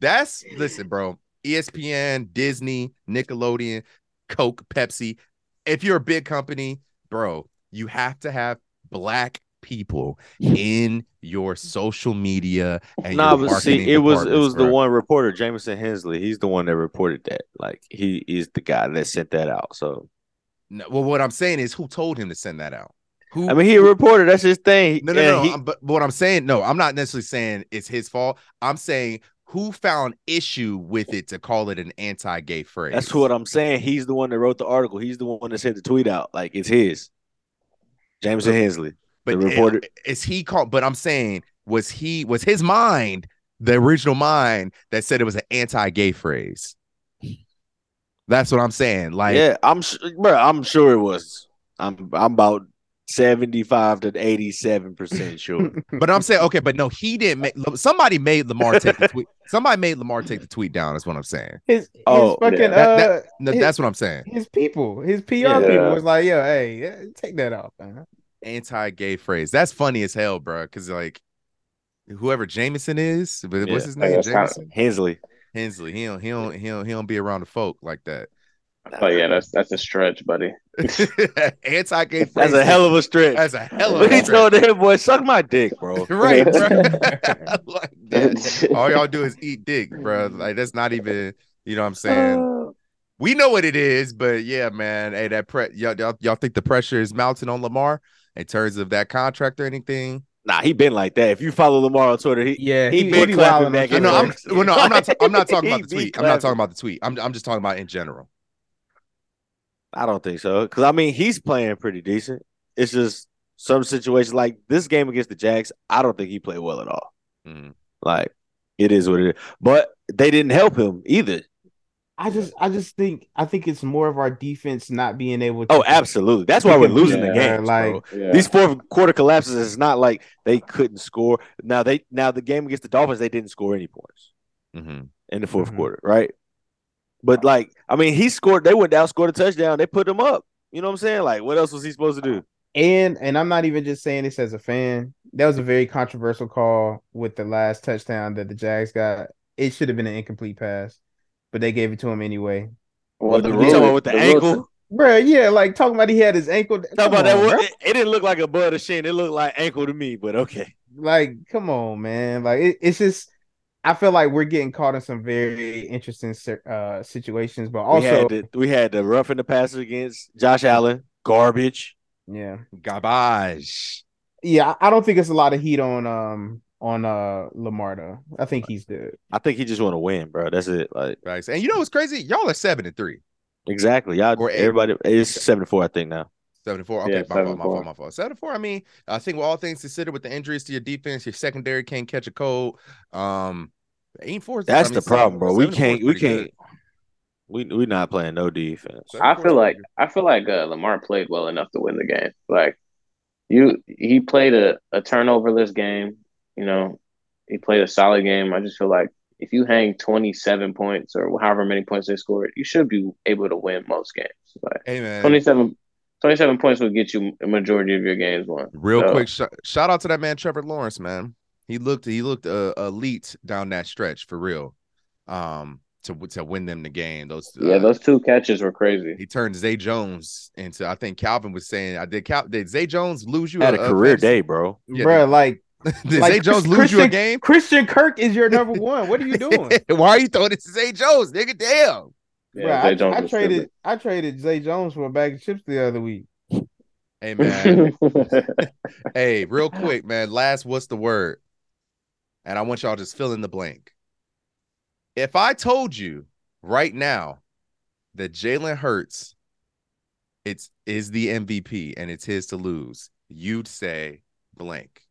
that's listen, bro. ESPN, Disney, Nickelodeon, Coke, Pepsi. If you're a big company, bro, you have to have black people in your social media and Nah, but see, it was it was the one reporter, Jamison Hensley. He's the one that reported that. Like he is the guy that sent that out. So No, well, what I'm saying is, who told him to send that out? Who? I mean, he a reporter. That's his thing. no, no, And no. he- but, but what I'm saying, no, I'm not necessarily saying it's his fault. I'm saying who found issue with it to call it an anti-gay phrase. that's what I'm saying. He's the one that wrote the article. He's the one that sent the tweet out. Like it's his. Jamison Hensley. But the reporter- eh, is he called? But I'm saying, was he was his mind the original mind that said it was an anti-gay phrase? That's what I'm saying. Like, yeah, I'm sure, bro. I'm sure it was. I'm I'm about seventy five to eighty seven percent sure. but I'm saying, okay, but no, he didn't make. Somebody made Lamar take the tweet. Somebody made Lamar take the tweet down. Is what I'm saying. His, his Oh, fucking yeah. That- that- uh No, his, that's what I'm saying. his people, his PR Yeah. people was like, yo, hey, yeah, take that off, man. Anti-gay phrase. That's funny as hell, bro. Because like, whoever Jamison is, but what's Yeah. his name? that's Jamison Hensley. Hensley. He don't. He don't. He don't. He don't be around the folk like that. Oh yeah, that's that's a stretch, buddy. Anti-gay. That's a hell of a stretch. That's a hell of a he stretch. told him, boy, suck my dick, bro. right, bro. like that. All y'all do is eat dick, bro. Like that's not even. You know what I'm saying? Uh, we know what it is, but yeah, man. Hey, that pre y'all, y'all, y'all think the pressure is mounting on Lamar in terms of that contract or anything? Nah, he been like that. If you follow Lamar on Twitter, he Yeah, He he, been he, clapping back No, no, I'm well, no, I'm not. I'm not talking about the tweet. I'm not talking about the tweet. I'm I'm just talking about in general. I don't think so. Because I mean, he's playing pretty decent. It's just some situations like this game against the Jags. I don't think he played well at all. Mhm. Like it is what it is. But they didn't help him either. I just, I just think, I think it's more of our defense not being able to. Oh, absolutely. That's why we're losing the game. like- Yeah. These fourth quarter collapses. It's not like they couldn't score. Now they now the game against the Dolphins, they didn't score any points Mhm. in the 4th Mhm. quarter, right? But like, I mean, he scored. They went down, scored a touchdown. They put him up. You know what I'm saying? Like, what else was he supposed to do? And and I'm not even just saying this as a fan. That was a very controversial call with the last touchdown that the Jags got. It should have been an incomplete pass, but they gave it to him anyway. Well, the the you rule- about with the, rule- ankle? Bruh, yeah, like talking about he had his ankle. Talk about that. on, one- bruh. It, it didn't look like a bud or shin. It looked like ankle to me. But okay. Like, come on, man. Like it, it's just I feel like we're getting caught in some very interesting uh situations, but we also had the, we had the rough in the passer against Josh Allen, garbage. yeah. Garbage. Yeah, I I don't think it's a lot of heat on um on uh Lamar though. I think he's good. I think he just want to win, bro. That's it. Like Right. And you know what's crazy? Y'all are seven and three. exactly. Y'all, Or eight. everybody. It's seven to four, I think now. Seven and four. Okay, Yeah, my seven fault, and my fault, my fault. Seven four. I mean, I think with all things considered, with the injuries to your defense, your secondary can't catch a cold. Um, eight four. That's I mean, the seven- problem, bro. We seven and can't. We can't. We we not playing no defense. I feel like I feel like uh, Lamar played well enough to win the game. Like you, he played a, a turnoverless game. You know, he played a solid game. I just feel like if you hang 27 points or however many points they scored, you should be able to win most games. Like Hey man, 27, 27 points will get you a majority of your games won. real So, quick, sh- shout out to that man Trevor Lawrence, man. He looked he looked uh, elite down that stretch for real. Um, to to win them the game. Those Yeah, uh, those two catches were crazy. he turned Zay Jones into. I think Calvin was saying, "I did. Cal, did Zay Jones lose you Had a career fantasy- day, bro. Yeah, Bruh, like did like Zay Jones Chris- lose you a game? Christian Kirk is your number one. What are you doing? Why are you throwing it to Zay Jones, nigga? Damn. Yeah, Bruh, Zay I, Jones I was traded I traded Zay Jones for a bag of chips the other week. Hey man, hey, real quick, man. Last, what's the word? And I want y'all to just fill in the blank. If I told you right now that Jalen Hurts, it's is the MVP and it's his to lose, you'd say blank.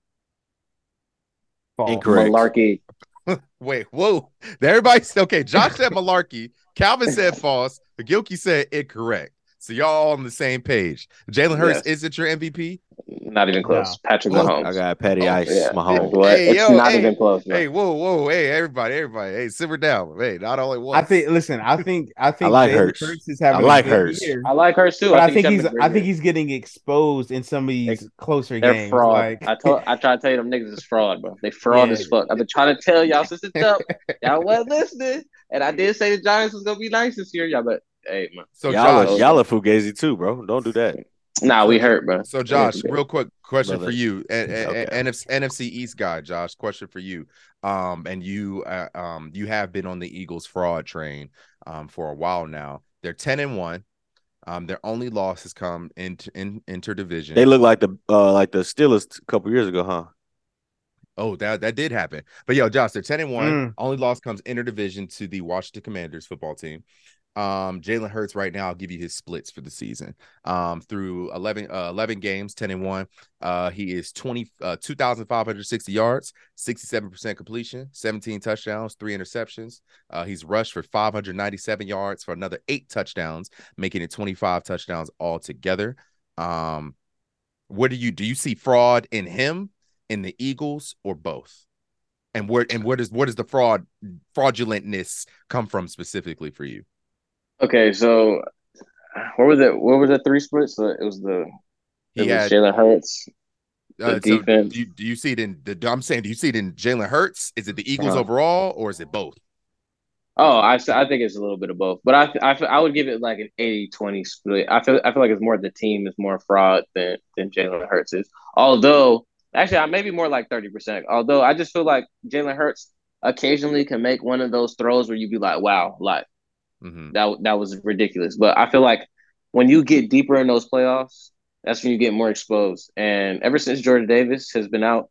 False. Incorrect. Malarkey. Wait, whoa. Everybody's okay. Josh said malarkey. Calvin said false. Gilkey said incorrect. So y'all all on the same page. Jalen Hurts, Yes. is it your MVP? Not even close. No. Patrick Mahomes. I got Patty Oh, Ice, yeah. Mahomes. What? Hey, it's yo, not hey, even close. bro. Hey, whoa, whoa, hey, everybody, everybody, hey, simmer down. Hey, not only one. I think. Listen, I think. I think. I like Jalen Hurts. is having I like a Hurts. year, I like hers too. but I think having he's. a great I think he's getting exposed in some of these They- closer They're games. fraud. Like I told, I try to tell you them niggas is fraud, bro. They fraud Yeah. as fuck. I've been trying to tell y'all since the jump. y'all wasn't listening, and I did say the Giants was gonna be nice this year, y'all. But hey, man, so. y'all, Josh, y'all are fugazi too, bro. Don't do that. Nah, we hurt, bro. so Josh, real quick question Brother. for you, and, Okay. NFC, NFC East guy, Josh. Question for you. Um, and you, uh, um, you have been on the Eagles fraud train, um, for a while now. They're ten and one. Um, their only loss has come into in interdivision. They look like the uh like the Steelers a couple years ago, huh? Oh, that that did happen. But yo, Josh, they're 10 and 1. Mm. Only loss comes interdivision to the Washington Commanders football team. Um, Jalen Hurts right now, I'll give you his splits for the season. Um, through 11 uh, 11 games, 10 and 1. Uh, he is 20 uh 2560 yards, 67% completion, 17 touchdowns, 3 interceptions. Uh, he's rushed for 597 yards for another 8 touchdowns, making it 25 touchdowns altogether. Um, what do you do you see fraud in him? in the Eagles or both? And where and where does where does the fraud fraudulentness come from specifically for you? Okay, so what were the what were the three splits? So it was the He it was had Jalen Hurts. uh, the so defense. do you, do you see it in the I'm saying do you see it in Jalen Hurts? Is it the Eagles Uh-huh. overall or is it both? Oh, I, I think it's a little bit of both, but I I would give it like an 80-20 split. I feel I feel like it's more the team is more fraud than than Jalen Hurts is. Although actually, I maybe more like thirty percent. Although I just feel like Jalen Hurts occasionally can make one of those throws where you'd be like, wow, like Mhm. that that was ridiculous. But I feel like when you get deeper in those playoffs, that's when you get more exposed. And ever since Jordan Davis has been out,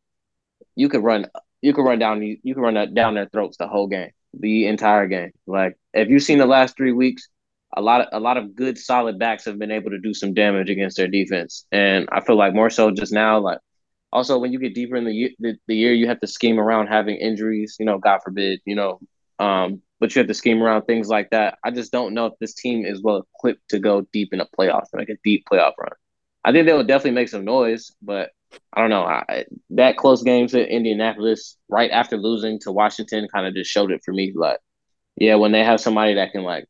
you could run you could run down you could run down their throats the whole game, the entire game. Like if you've seen the last three weeks, a lot of a lot of good solid backs have been able to do some damage against their defense. And I feel like more so just now, like also when you get deeper in the the, the year, you have to scheme around having injuries. You know, God forbid, you know, um, but you have to scheme around things like that. I just don't know if this team is well equipped to go deep in the playoffs, like a deep playoff run. I think they will definitely make some noise, but I don't know. I, that close game to Indianapolis right after losing to Washington kind of just showed it for me. Like, yeah, when they have somebody that can like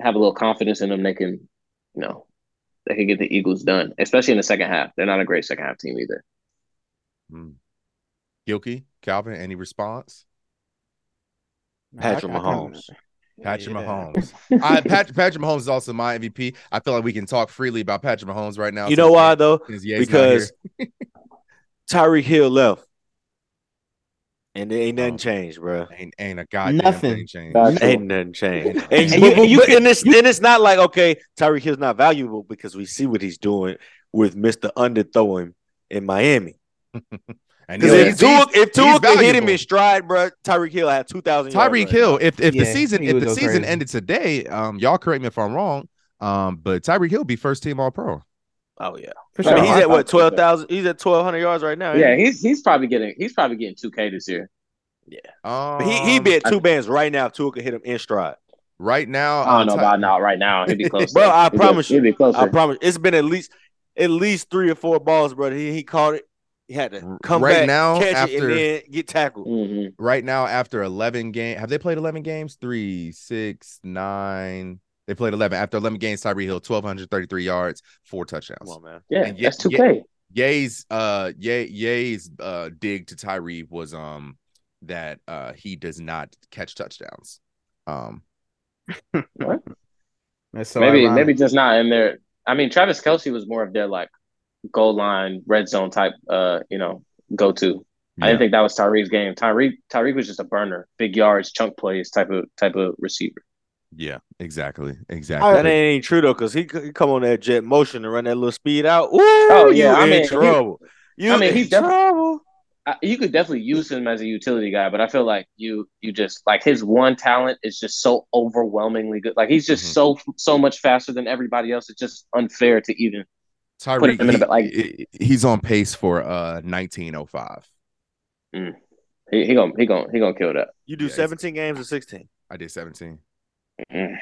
have a little confidence in them, they can, you know, they can get the Eagles done, especially in the second half. They're not a great second half team either. Mm. Gilkey, Calvin, any response? Patrick I- I Mahomes. Patrick Yeah. Mahomes. I, Patrick, Patrick Mahomes is also my MVP. I feel like we can talk freely about Patrick Mahomes right now. You know why though? Since Ye's not here. Because Tyreek Hill left, and there ain't nothing Oh. changed, bro. ain't ain't a goddamn Nothing. thing changed. Facts. Ain't nothing changed. And, And you- you but- can- and it's and it's not like okay, Tyreek Hill's not valuable because we see what he's doing with Mister Underthrowing in Miami. And Because he's- if Tua, he's- if Tua he's could hit him in stride, bro, Tyreek Hill had two thousand. Tyreek Hill, if if the season if the season crazy. ended today, um, y'all correct me if I'm wrong, um, but Tyreek Hill be first team All Pro. Oh yeah, For I mean, he's at what twelve thousand? He's at twelve hundred yards right now. Yeah, he? he's he's probably getting he's probably getting two K this year. Yeah, Um, he he be at two bands right now. If Tua could hit him in stride. right now. I don't know uh, about now. Right now, he'd be close. Bro, I He'd be- promise you. he'd be closer. I promise. It's been at least at least three or four balls, brother. He he caught it He had to come right back, now, catch it, after- and then get tackled. hmm right now after 11 games, have they played 11 games three six nine they played 11 after 11 games tyreek hill 1233 yards four touchdowns Come on, man. Yeah, And yet- that's two K. Ye's uh Ye Ye's uh dig to Tyreek was um that uh he does not catch touchdowns. Um That's so maybe ironic. maybe just not in there. I mean, Travis Kelce was more of their like goal line, red zone type. Uh, you know, go to. I didn't think that was Tyreek's game. Tyreek Tyreek was just a burner, big yards, chunk plays type of type of receiver. yeah, exactly. Exactly. That ain't true though, cause he, c- he come on that jet motion and run that little speed out. Ooh, Oh, yeah, you I in mean, he- trouble. You I mean, he's definitely- trouble. I, you could definitely use him as a utility guy, but I feel like you you just like his one talent is just so overwhelmingly good. Like he's just Mhm. so so much faster than everybody else. It's just unfair to even. Tyree him in a bit, like- he's on pace for uh 1905. He, he gonna he gonna he gonna kill that. You do Yeah, 17 games or 16. I did 17. Mm,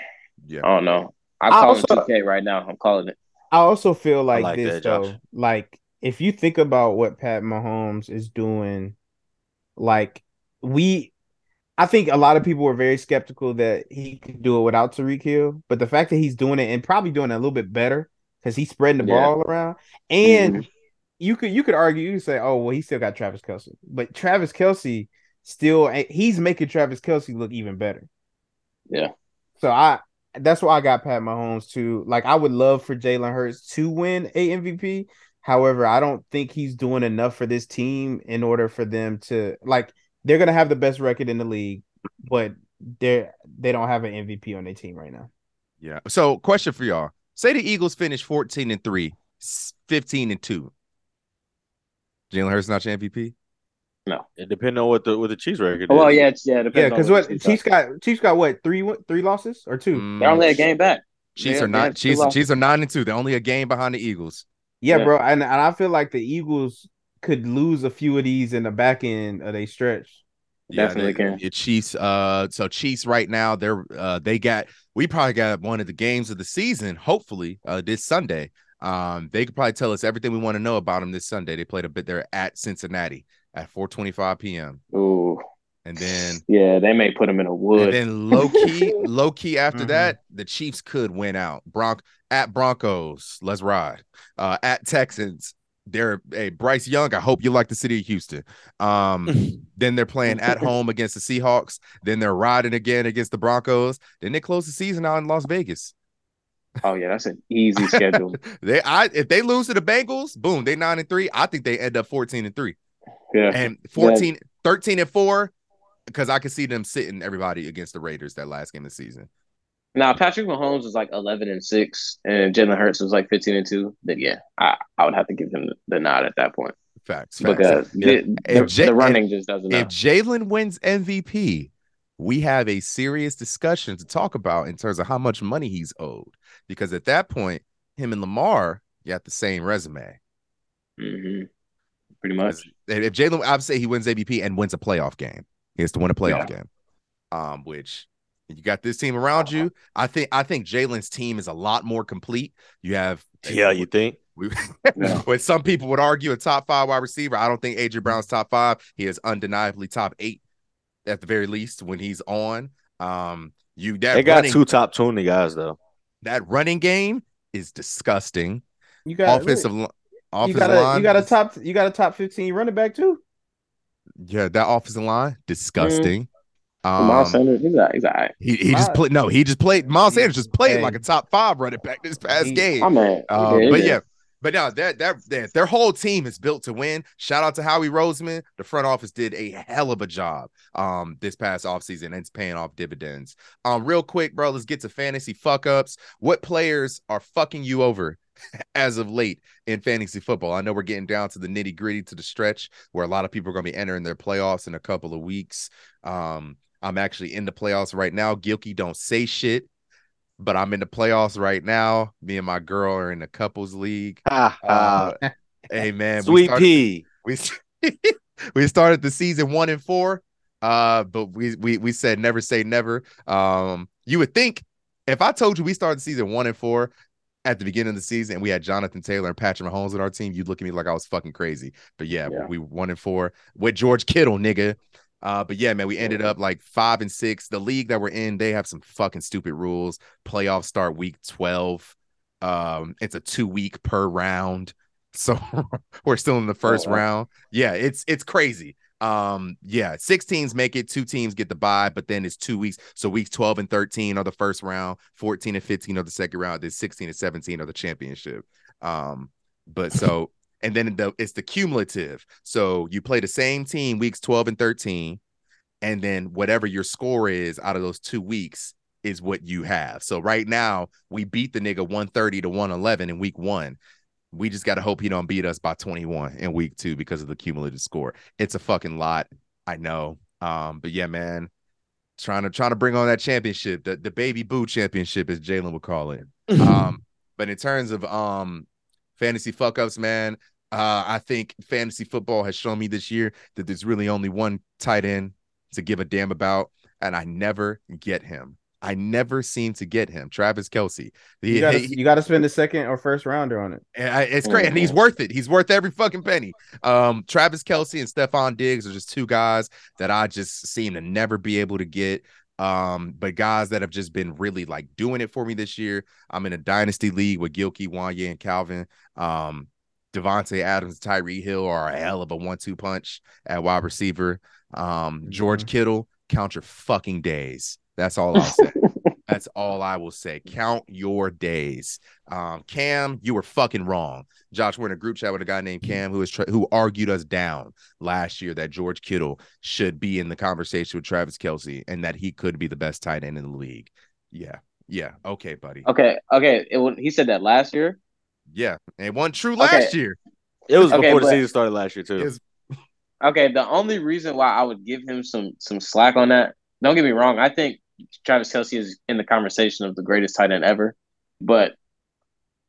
Yeah. I don't know. I'm I calling also- 2K right now. I'm calling it. I also feel like, like this that, though. Josh. Like if you think about what Pat Mahomes is doing, like we I think a lot of people were very skeptical that he could do it without Tyreek Hill, but the fact that he's doing it and probably doing it a little bit better because he's spreading the Yeah. ball around, and Mhm. you could you could argue you could say, oh well, he still got Travis Kelce, but Travis Kelce still he's making Travis Kelce look even better. Yeah. So I that's why I got Pat Mahomes too. Like I would love for Jalen Hurts to win a MVP. However, I don't think he's doing enough for this team in order for them to like they're gonna have the best record in the league, but they're they don't have an MVP on their team right now. Yeah. So, question for y'all. Say the Eagles finish 14 and 3, s- 15 and 2. Jalen Hurts not your MVP? No. It depends on what the what the Chiefs record Oh, well, yeah, it's, yeah, it Yeah, because what Chiefs Chiefs got Chiefs got what three three losses or two? Mm, They're only a game back. Chiefs They- are not Chiefs. Chiefs are 9 and 2. They're only a game behind the Eagles. Yeah, Yeah. bro, and, and I feel like the Eagles could lose a few of these in the back end of their stretch. Definitely they- can. your Chiefs. Uh, so Chiefs right now, they're uh, they got we probably got one of the games of the season. Hopefully, uh, this Sunday. Um, they could probably tell us everything we want to know about them this Sunday. They played a bit there at Cincinnati at 4:25 p.m. Ooh, and then yeah, they may put them in a and wood. then low key, low key after Mhm. that, the Chiefs could win out. Bronc at Broncos, let's ride. Uh, at Texans, they're a Bryce Young. I hope you like the city of Houston. Um, then they're playing at home against the Seahawks. Then they're riding again against the Broncos. Then they close the season out in Las Vegas. oh yeah, that's an easy schedule. They, I, if they lose to the Bengals, boom, they nine and three. I think they end up 14 and three Yeah, and 14, 13 and four. Because I could see them sitting everybody against the Raiders that last game of the season. Now Patrick Mahomes was like eleven and six, and Jalen Hurts was like fifteen and two. Then yeah, I, I would have to give him the nod at that point Facts. facts. because Yeah. the, If the, J- the running just doesn't. if Know. Jalen wins MVP, we have a serious discussion to talk about in terms of how much money he's owed. Because at that point, him and Lamar got the same resume. hmm Pretty much. If Jalen, I'd say he wins MVP and wins a playoff game. He has to win a playoff game. Um, which you got this team around you. I think I think Jalen's team is a lot more complete. You have Yeah, you think? we, Yeah. when some people would argue a top five wide receiver, I don't think AJ Brown's top five. He is undeniably top eight at the very least when he's on. Um, you that They got running, two top twenty guys though. that running game is disgusting. You got offensive, li- You offensive got a line, you got a top you got a top fifteen running back too. yeah, that offensive line disgusting. Miles Um, Sanders, he's all right. He's all right. he, he just played. No, he just played. Miles Sanders just played like a top five running back this past He- game. Man. Um, Yeah, but yeah. yeah, but no, that that their whole team is built to win. Shout out to Howie Roseman. The front office did a hell of a job um this past offseason and it's paying off dividends. Um, real quick, bro, let's get to fantasy fuck ups. What players are fucking you over as of late in fantasy football? I know we're getting down to the nitty gritty to the stretch where a lot of people are gonna be entering their playoffs in a couple of weeks. Um, I'm actually in the playoffs right now. Gilkey don't say shit but I'm in the playoffs right now. Me and my girl are in the couples league. Uh, hey man, we Sweet started, pea. we, we started the season one and four. Uh, but we we we said never say never. Um, you would think if I told you we started season one and four, at the beginning of the season and we had Jonathan Taylor and Patrick Mahomes on our team, you'd look at me like I was fucking crazy. But yeah, Yeah. we one and four with George Kittle, nigga. Uh, but yeah, man, we ended up like five and six. The league that we're in, they have some fucking stupid rules. Playoffs start week 12. Um, it's a two week per round. So we're still in the first wow. round. Yeah, it's it's crazy. Um, yeah, six teams make it, two teams get the bye, but then it's two weeks. So weeks 12 and 13 are the first round, 14 and 15 are the second round, then 16 and 17 are the championship. Um, but so and then the it's the cumulative. So you play the same team weeks 12 and 13, and then whatever your score is out of those two weeks is what you have. So right now we beat the nigga 130 to 111 in week one. We just got to hope he don't beat us by 21 in week two because of the cumulative score. It's a fucking lot. I know. Um, but yeah, man, trying to trying to bring on that championship, the, the baby boo championship, as Jalen would call it. um, but in terms of um fantasy fuck ups, man, uh, I think fantasy football has shown me this year that there's really only one tight end to give a damn about, and I never get him. I never seem to get him. Travis Kelce. He- You gotta, he- you gotta spend a second or first rounder on it. and I, it's great, and he's Mhm. worth it. He's worth every fucking penny. Um, Travis Kelce and Stefon Diggs are just two guys that I just seem to never be able to get. Um, but guys that have just been really like doing it for me this year. I'm in a dynasty league with Gilkey, Wanye, and Calvin. Um, Davante Adams, Tyreek Hill are a hell of a one-two punch at wide receiver. Um, George Kittle, count your fucking days. That's all I'll say. That's all I will say. Count your days. Um, Cam, you were fucking wrong. Josh, we're in a group chat with a guy named Cam who is tr- who argued us down last year that George Kittle should be in the conversation with Travis Kelce and that he could be the best tight end in the league. Yeah, yeah, okay, buddy. Okay, okay. It, he said that last year. Yeah, and it wasn't true Okay. last year. It was Okay, before the season started last year too. It was- Okay, the only reason why I would give him some some slack on that, don't get me wrong, I think Travis Kelce is in the conversation of the greatest tight end ever, but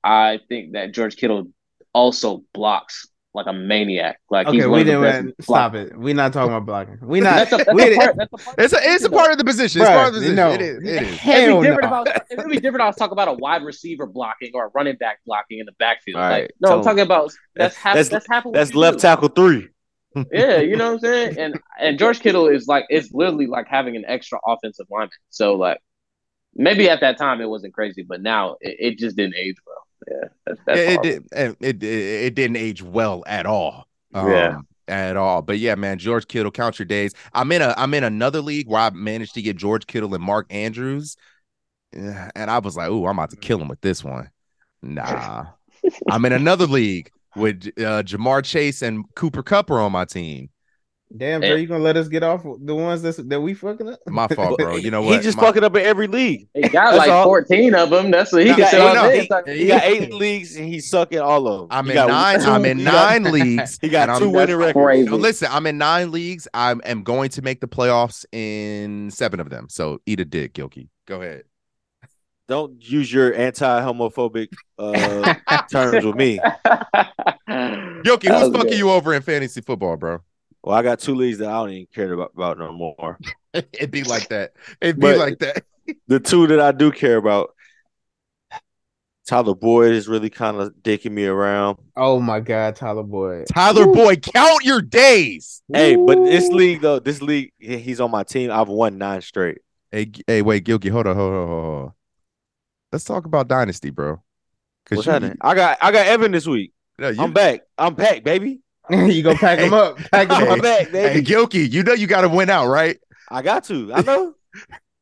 I think that George Kittle also blocks like a maniac. Like Okay, one we didn't best stop blockers. it. We're not talking about blocking. We not. That's a, that's a didn't- part. That's a part. It's a it's a part of the position. It's Bruh, part of the position. no. It is. It is. It'd be different no. if was, it'd be different if I was talking about a wide receiver blocking or a running back blocking in the backfield. All Like, no, I'm talking about that's half. that's- That's, half. Of That's left do. tackle three. Yeah, you know what I'm saying? And and George Kittle is like it's literally like having an extra offensive lineman. So like maybe at that time it wasn't crazy, but now it, it just didn't age well. Yeah, that's, that's it, it, it, it it didn't age well at all. Um, Yeah. At all. But yeah, man, George Kittle, count your days. I'm in a I'm in another league where I managed to get George Kittle and Mark Andrews. And I was like, oh, I'm about to kill him with this one. Nah. I'm in another league with uh, Ja'Marr Chase and Cooper Kupp are on my team. Damn, bro, you gonna let us get off the ones that's, that we fucking up? My fault, bro. You know what? He just My- fucking up in every league. He got That's like all. 14 of them. That's what he He can got eight- no, he- like- He got eight leagues and he's sucking all of them. I'm He in nine. two- I'm in he got- nine leagues. He got two winning records. crazy. No, listen, I'm in nine leagues. I am going to make the playoffs in seven of them. So eat a dick, Gilkey. Go ahead. Don't use your anti-homophobic uh, terms with me. Gilkey, who's fucking good. you over in fantasy football, bro? Well, I got two leagues that I don't even care about, about no more. It'd be like that. It'd be like that. The two that I do care about, Tyler Boyd is really kind of dicking me around. Oh my god, Tyler Boyd. Tyler Boyd, count your days. Hey, but this league though, this league, he's on my team. I've won nine straight. Hey, hey, wait, Gilkey, hold on, hold on, hold on, hold on. Let's talk about Dynasty, bro. What's you, happening? I got I got Evan this week. no, you- I'm back. I'm back, baby. you gonna pack him up? Pack him Hey. I'm up. back, hey, baby. Gilkey, you know you got to win out, right? I got to. I know.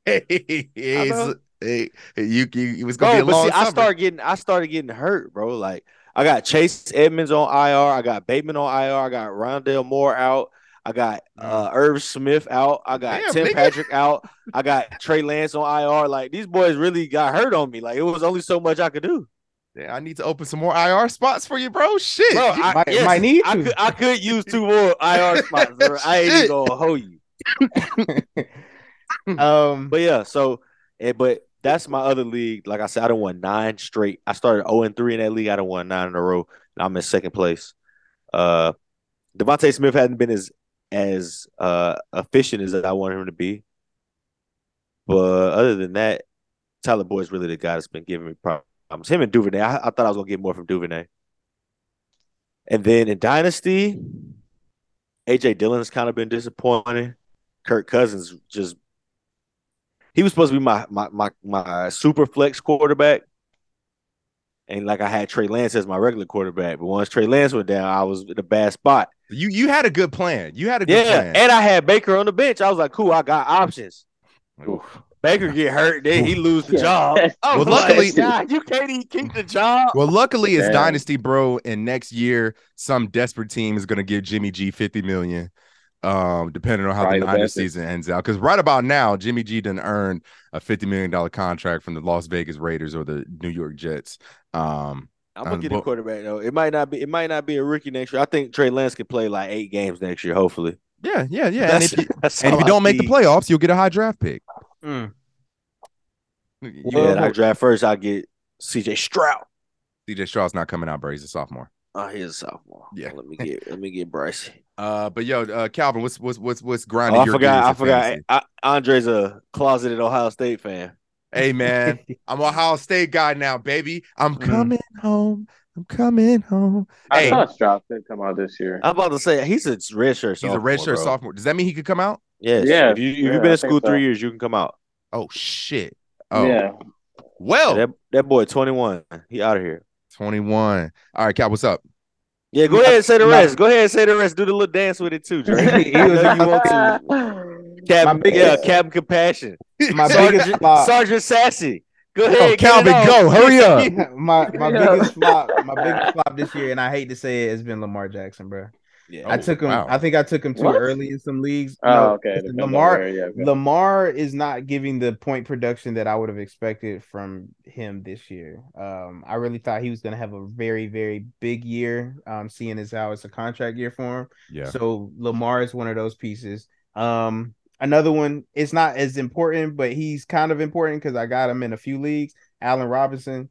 Hey, know. hey, you, you, it was gonna Bro, be a long see, I summer. started getting I started getting hurt, bro. Like I got Chase Edmonds on IR, I got Bateman on IR, I got Rondale Moore out, I got uh Irv Smith out, I got Damn, Tim nigga. Patrick out, I got Trey Lance on IR. Like these boys really got hurt on me. Like it was only so much I could do. Yeah, I need to open some more IR spots for you, bro. Shit. Bro, I, Might- yes, might need I to. could I could use two more IR spots, bro. I ain't even gonna hold you. um, But yeah, so eh, but that's my other league. Like I said, I don't won nine straight. I started 0 and 3 in that league. I don't won nine in a row. And I'm in second place. Uh DeVonta Smith hadn't been as as uh efficient as I wanted him to be. But other than that, Tyler Boyd's really the guy that's been giving me pro- Thomas. Him and Duvernay. I, I thought I was gonna get more from Duvernay. And then in Dynasty, AJ Dillon has kind of been disappointing. Kirk Cousins just he was supposed to be my my my my super flex quarterback. And like I had Trey Lance as my regular quarterback, but once Trey Lance went down, I was in a bad spot. You you had a good plan. You had a good Yeah, plan. and I had Baker on the bench. I was like, cool, I got options. Baker get hurt, then he lose the job. I Well, luckily- God, you can't even keep the job. Well, luckily it's Damn. dynasty, bro. And next year, some desperate team is going to give Jimmy G fifty million, um, depending on how Probably the the Niners season ends out. Because right about now, Jimmy G didn't earn a fifty million dollar contract from the Las Vegas Raiders or the New York Jets. Um, I'm gonna Um, get a quarterback though. It might not be. It might not be a rookie next year. I think Trey Lance could play like eight games next year. Hopefully, yeah, yeah, yeah. And if you, and if you don't make the playoffs, you'll get a high draft pick. Mm. You- yeah, and I draft first. I get C.J. Stroud. CJ Stroud's not coming out, bro. He's a sophomore. Oh, he's a sophomore. Yeah. Let me get. let me get Bryce. Uh, but yo, uh, Calvin, what's what's what's what's Oh, grinding I your forgot. I forgot. fantasy? I, Andre's a closeted Ohio State fan. Hey man, I'm a Ohio State guy now, baby. I'm Mhm. coming home. I'm coming home. I Hey, saw Stroud could come out this year. I'm about to say he's a red shirt. he's a red shirt sophomore. Does that mean he could come out? Yes. Yeah, If you if yeah, you've been I in school so. three years, you can come out. Oh shit. Oh Yeah. well, that that boy 21. He out of here. 21. All right, Cal, what's up? Yeah, go ahead and say the nah. rest. Go ahead and say the rest. Do the little dance with it too, Drake. He was- Whatever you want to. Captain, My biggest- yeah, Captain Compassion. My biggest Sergeant, flop. Sergeant Sassy. Go oh, ahead, Oh, Calvin, go. Hurry up. my my biggest flop, my biggest flop this year, and I hate to say it, has been Lamar Jackson, bro. Yeah. I Oh, took him. wow. I think I took him too What? early in some leagues. Oh, No, okay. listen, depends on Lamar yeah, okay. Lamar is not giving the point production that I would have expected from him this year. Um, I really thought he was going to have a very, very big year. Um, seeing as how it's a contract year for him. Yeah. So Lamar is one of those pieces. Um, another one, it's not as important, but he's kind of important because I got him in a few leagues. Allen Robinson,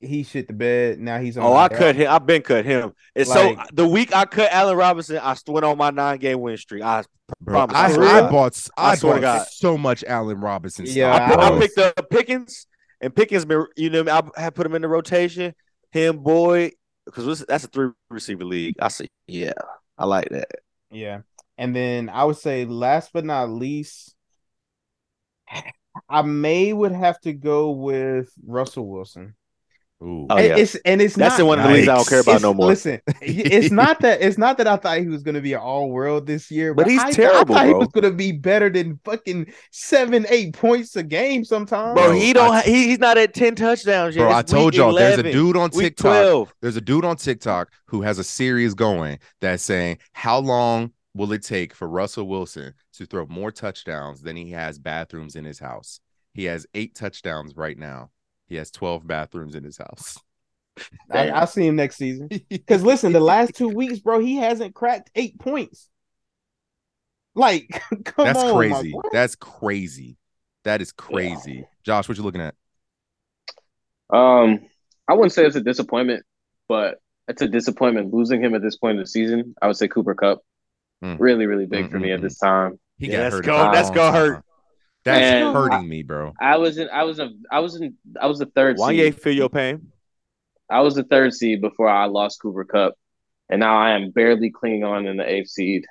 he shit the bed. Now he's on. Oh, I cut him. I've been cut him. And Like- so the week I cut Allen Robinson, I went on my nine game win streak. I Bro, Promise, I, I I bought I, I swear bought so much Allen Robinson Yeah, stock, I- bro. I picked up Pickens, and Pickens been you know I had put him in the rotation. Him, boy, because that's a three receiver league. I see. Yeah, I like that. Yeah. And then I would say last but not least, I may would have to go with Russell Wilson. Ooh. Oh, And yeah. It's and it's That's not in one of the leagues I don't care about it's- no more. Listen, it's not that it's not that I thought he was gonna be an all world this year, But he's I, terrible, I thought bro. he was gonna be better than fucking seven, eight points a game sometimes. Bro, Bro, he don't. I- he, he's not at ten touchdowns yet. Bro, I told y'all there's a dude on TikTok. twelve. There's a dude on TikTok who has a series going that's saying how long will it take for Russell Wilson to throw more touchdowns than he has bathrooms in his house? He has eight touchdowns right now. He has 12 bathrooms in his house. I, I'll see him next season. Because listen, the last two weeks, bro, he hasn't cracked eight points. Like, come That's on, my crazy. boy. That's crazy. That is crazy. Josh, what you looking at? Um, I wouldn't say it's a disappointment, but it's a disappointment losing him at this point in the season. I would say Cooper Kupp, Mm. really, really big Mm, for me mm, at this time. He Yeah, got that's hurt. go- a long that's go hurt. Time. That's And- hurting me, bro. I was in, I was in, I was in, I was the third Wanye, seed. feel your pain. I was the third seed before I lost Cooper Kupp, and now I am barely clinging on in the eighth seed.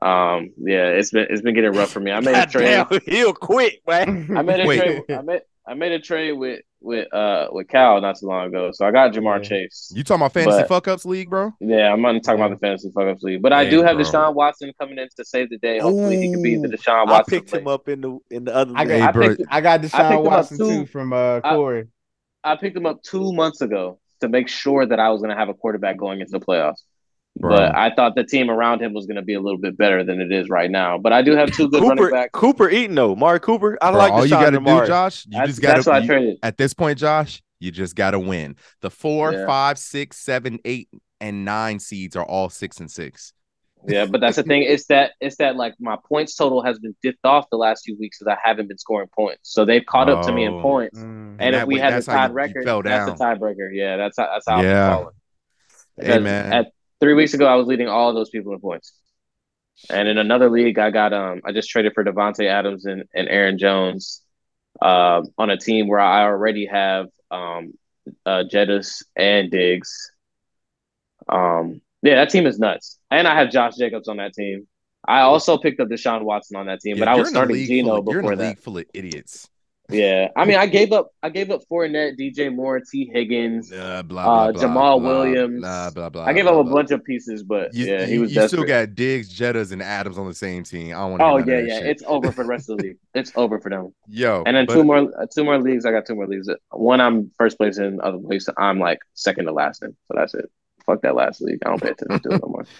Um, yeah, it's been it's been getting rough for me. I made a trade. damn, he'll quit, man. I made a Wait. trade. I made I made a trade with with uh with Cal not too long ago. So I got Ja'Marr Yeah. Chase. You talking about fantasy But- fuck ups league, bro? Yeah, I'm not talking about the fantasy fuck ups league, but I do have bro. Deshaun Watson coming in to save the day. Hopefully, he can be the Ooh. Deshaun I picked play. him up in the in the other. I league. got, Hey, bro. picked- I got Deshaun picked him up Watson too. too from uh I- Corey. I picked him up two months ago to make sure that I was going to have a quarterback going into the playoffs. Bro. But I thought the team around him was going to be a little bit better than it is right now. But I do have two good running Cooper backs. Cooper eating though. Mari Cooper. I Bro, like all you Deshaun got to Amari. do, Josh, you That's, just got I to traded. at this point, Josh, you just got to win. The four, Yeah. five, six, seven, eight, and nine seeds are all six and six. Yeah, but that's the thing. It's that it's that like my points total has been dipped off the last few weeks because I haven't been scoring points. So they've caught up to me in Oh. points. Mm. And, And if we way- had that's the how tied you- you record, fell that's down. the tiebreaker. Yeah, that's how that's how Yeah. I'm falling. Hey, Because man. At three weeks ago, I was leading all of those people in points. And in another league, I got um I just traded for Davante Adams and, and Aaron Jones um on a team where I already have um uh, Jettis and Diggs. Um, yeah, that team is nuts. And I have Josh Jacobs on that team. I also picked up Deshaun Watson on that team, Yeah, but I was starting full of- You're before in a that. league full of idiots. Yeah, I mean, I gave up. I gave up Fournette, DJ Moore, Tee Higgins. Uh, blah, Uh, blah, blah, Jamal blah, Williams. Blah, blah, blah, I gave up a bunch of pieces, but You, yeah, he was you desperate. still got Diggs, Jettas, and Adams on the same team. I don't want oh yeah, yeah, shit. it's over for the rest of the league. It's over for them. yo. And then but- two more, uh, two more leagues. I got two more leagues. One I'm first place in, other place I'm like second to last in. So that's it. Fuck that last league. I don't pay attention to it no more.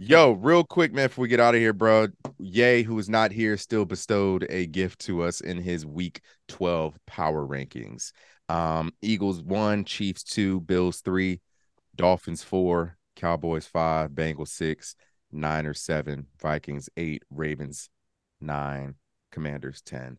Yo, real quick, man, before we get out of here, bro. Yay, who is not here, still bestowed a gift to us in his week 12 power rankings. Um, Eagles one, Chiefs two, Bills three, Dolphins four, Cowboys five, Bengals six, Niners seven, Vikings eight, Ravens nine, Commanders 10.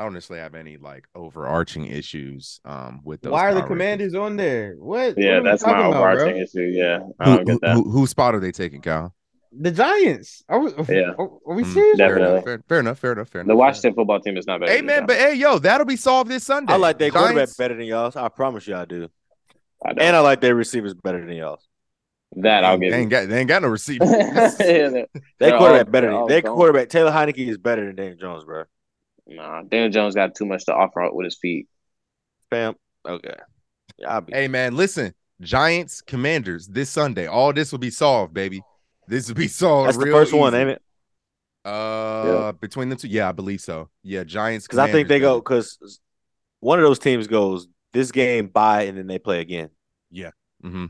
I don't necessarily have any like overarching issues um with those. Why are the commanders on there? What? Yeah, what that's my talking about, overarching issue. Yeah, I Who, don't get who, that. who, whose spot are they taking, Cal? The Giants. Are we? Yeah. Are, are we Mm, serious? fair Definitely. enough, fair, fair enough, fair enough, fair enough. The Washington football team is not bad. Hey man, but hey yo, that'll be solved this Sunday. I like their quarterback better than y'all's. I promise you, I do. I. And I like their receivers better than y'all's. that I'll they ain't you. got they ain't got no receivers. yeah, They're quarterback all- better. they're Their gone. quarterback Taylor Heinicke is better than Daniel Jones, bro. Nah, Daniel Jones got too much to offer out with his feet. Fam, okay. Yeah, I'll be. hey man, listen, Giants, Commanders this Sunday. All this will be solved, baby. This will be solved. That's the real first one, ain't it? Uh, between the two, yeah, I believe so. Yeah, Giants. Because I think they go because one of those teams goes this game by and then they play again. baby. hmm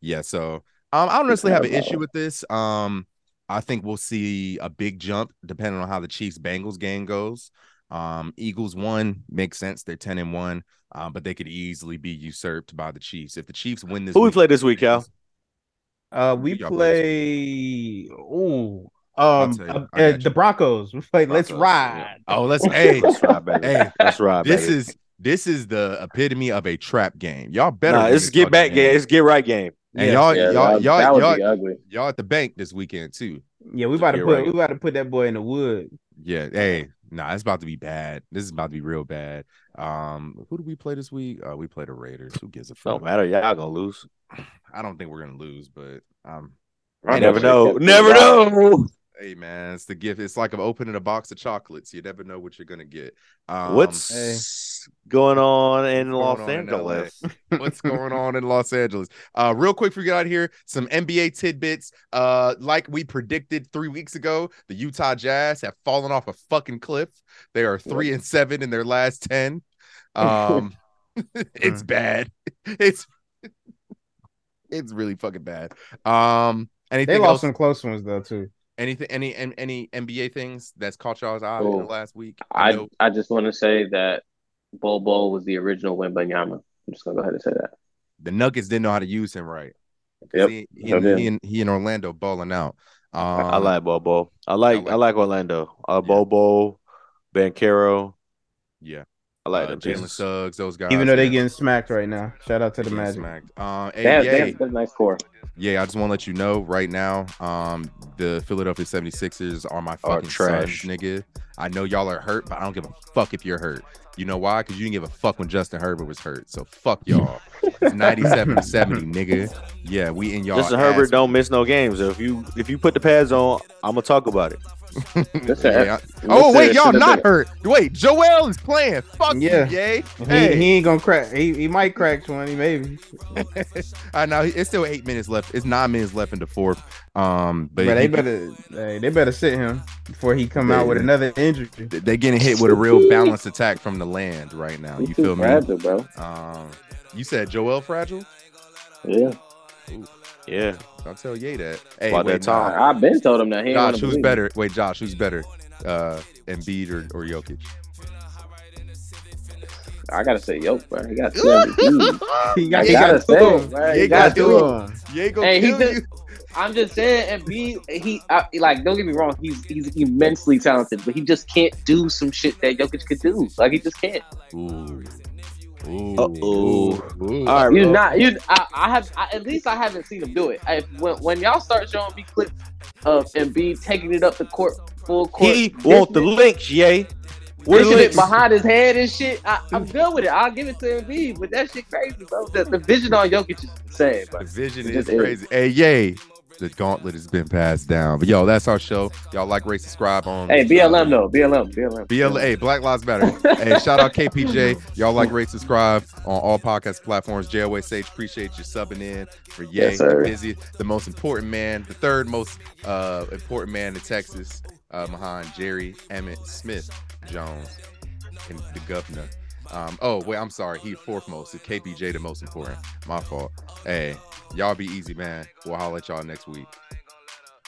Yeah, so um, I don't necessarily have an issue with this. Um, I think we'll see a big jump depending on how the Chiefs Bengals game goes. Um, Eagles one makes sense. They're ten and one, um, but they could easily be usurped by the Chiefs if the Chiefs win this. Who we play this week, Cal? Uh, we Y'all play play. Ooh. Um, uh, uh, the. Broncos. We play. Let's Broncos, ride. Oh, let's hey, Let's ride, baby. hey, Let's ride, this baby. is this is the epitome of a trap game. Y'all better. Nah, win it's get back game. It's get right game. And Yeah. y'all, Yeah, y'all, that, y'all, that would y'all, ugly. y'all at the bank this weekend too. Yeah, we about to You're put. right. We about to put that boy in the wood. Yeah. Hey, nah, it's about to be bad. This is about to be real bad. Um, who do we play this week? Uh, we play the Raiders. Who gives a fuck? Don't matter. Y'all gonna lose. I don't think we're gonna lose, but um, I never know. know. Never know. Hey man, it's the gift. It's like opening a box of chocolates. You never know what you're gonna get. Um, What's going on in Los going on in Angeles? what's going on in Los Angeles. Uh, real quick, before we get out of here, some NBA tidbits. Uh, like we predicted three weeks ago, the Utah Jazz have fallen off a fucking cliff. They are three and seven in their last ten. Um, it's bad. It's it's really fucking bad. Um, They lost else? some close ones though too. Anything? Any any any NBA things that's caught y'all's eye in the Oh, last week? I know- I just want to say that Bol Bol was the original Wembanyama. I'm just gonna go ahead and say that. the Nuggets didn't know how to use him right. Yep, He, he, sure and, he, and, he and Orlando balling out. Um, I like Bobo. I like I I like- like, Orlando. Uh, Bobo, Banchero. Yeah. I like uh, them. Jalen. Suggs, those guys. Even though they're getting smacked right now. Shout out to the getting Magic. smacked. Uh, They have, they have a nice core. Yeah, I just want to let you know right now, um, the Philadelphia 76ers are my fucking trash. sons, nigga. I know y'all are hurt, but I don't give a fuck if you're hurt. You know why? Because you didn't give a fuck when Justin Herbert was hurt. So fuck y'all. It's 97 to 70, nigga. Yeah, we in y'all. Justin Herbert don't miss no games. If you if you put the pads on, I'm gonna talk about it. Listen, Yeah. Oh wait, y'all not hurt. Wait, Joel is playing. Fuck Yeah. you, yay. He, Hey, he ain't gonna crack. He, he might crack twenty, maybe. I know it's still eight minutes left. It's nine minutes left in the fourth. Um, but But they he- better. Hey, they better sit him before he come out with another injury. they getting hit with a real balanced attack from the land right now. He's You too feel me? fragile, bro. Um, you said Joel fragile. Yeah, Yeah. I'll tell Ye that. Hey, About wait, that time. nah. I've been told him that he Josh, wanna who's better? Wait, Josh, who's better? Uh, Embiid or, or Jokic? I gotta say, yo, bro, he got two MVPs. He I got, he gotta got say, two. it, bro. He He got got two. two. of 'em. Ye gonna Hey, he kill did- you. I'm just saying, and B, he I, like don't get me wrong, he's he's immensely talented, but he just can't do some shit that Jokic could do. Like he just can't. Ooh. Ooh. Uh-oh. Ooh. All right, You bro. not you. I, I have I, at least I haven't seen him do it. I, when when y'all start showing me clips of Embiid taking it up the court full court, He want the links, yay. Pushing it behind his head and shit. I, am good with it. I'll give it to Embiid, but that shit crazy, bro. The, the vision on Jokic is insane, bro. The vision is crazy. Is. Hey, yay the gauntlet has been passed down. But yo, that's our show. Y'all like, rate, subscribe on. Hey, BLM though, BLM, BLM. BLM. Hey, Black Lives Matter. hey, shout out KPJ. Y'all like, rate, subscribe on all podcast platforms. JOA Sage, appreciate you subbing in for Yay. Yes, busy, the most important man, the third most uh, important man in Texas, uh, behind Jerry Emmitt Smith Jones and the governor. Um, oh wait, I'm sorry. He fourth most. KPJ the most important. My fault. Hey, y'all be easy, man. We'll holler at y'all next week.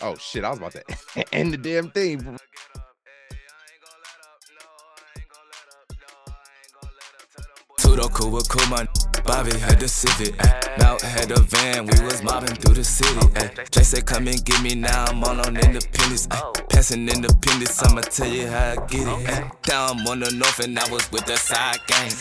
Oh shit, I was about to end the damn thing. Tudo cool cool man. Bobby had the Civic. Mount had the van, we was mobbing through the city. Ay. Jay said, Come and get me now, I'm on on independence. Ay. Oh. Passing independence, I'ma tell you how I get it. Ay. Down I'm on the north and I was with the side gang.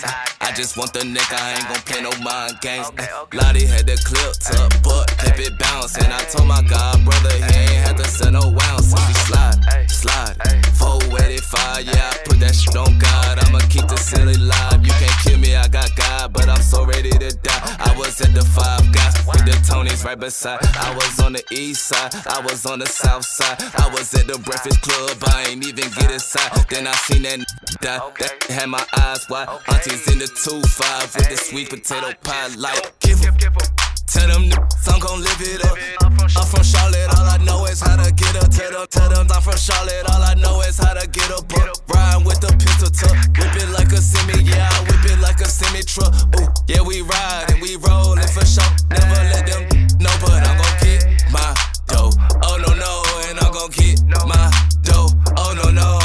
I just want the nigga, I ain't gon' play no mind games. Lottie had the clip tuck, but kept it bounce. And I told my god brother he ain't had to send no ounce. We slide, slide, 485, yeah, I put that shit on God. I'ma keep the city live. You can't kill me, I got God, but I'm so ready to die. I was at the Five Guys with the Tonys right beside. I was on the east side, I was on the south side. I was at the Breakfast Club, I ain't even get inside. Then I seen that die. That had my eyes wide. Aunties in the 2-5 with the sweet potato pie. Like, give em. Tell them niggas I'm gon' live it up. I'm from Charlotte, all I know is how to get up. Tell them, tell them I'm from Charlotte, all I know is how to get up. Riding with the pistol tuck, whip it like a semi, yeah, I whip it like a semi truck. Ooh, yeah, we ride and we rollin' for sure. Never let them know, but I'm gon' get my dough. Oh no no, and I'm gon' get my dough. Oh no no.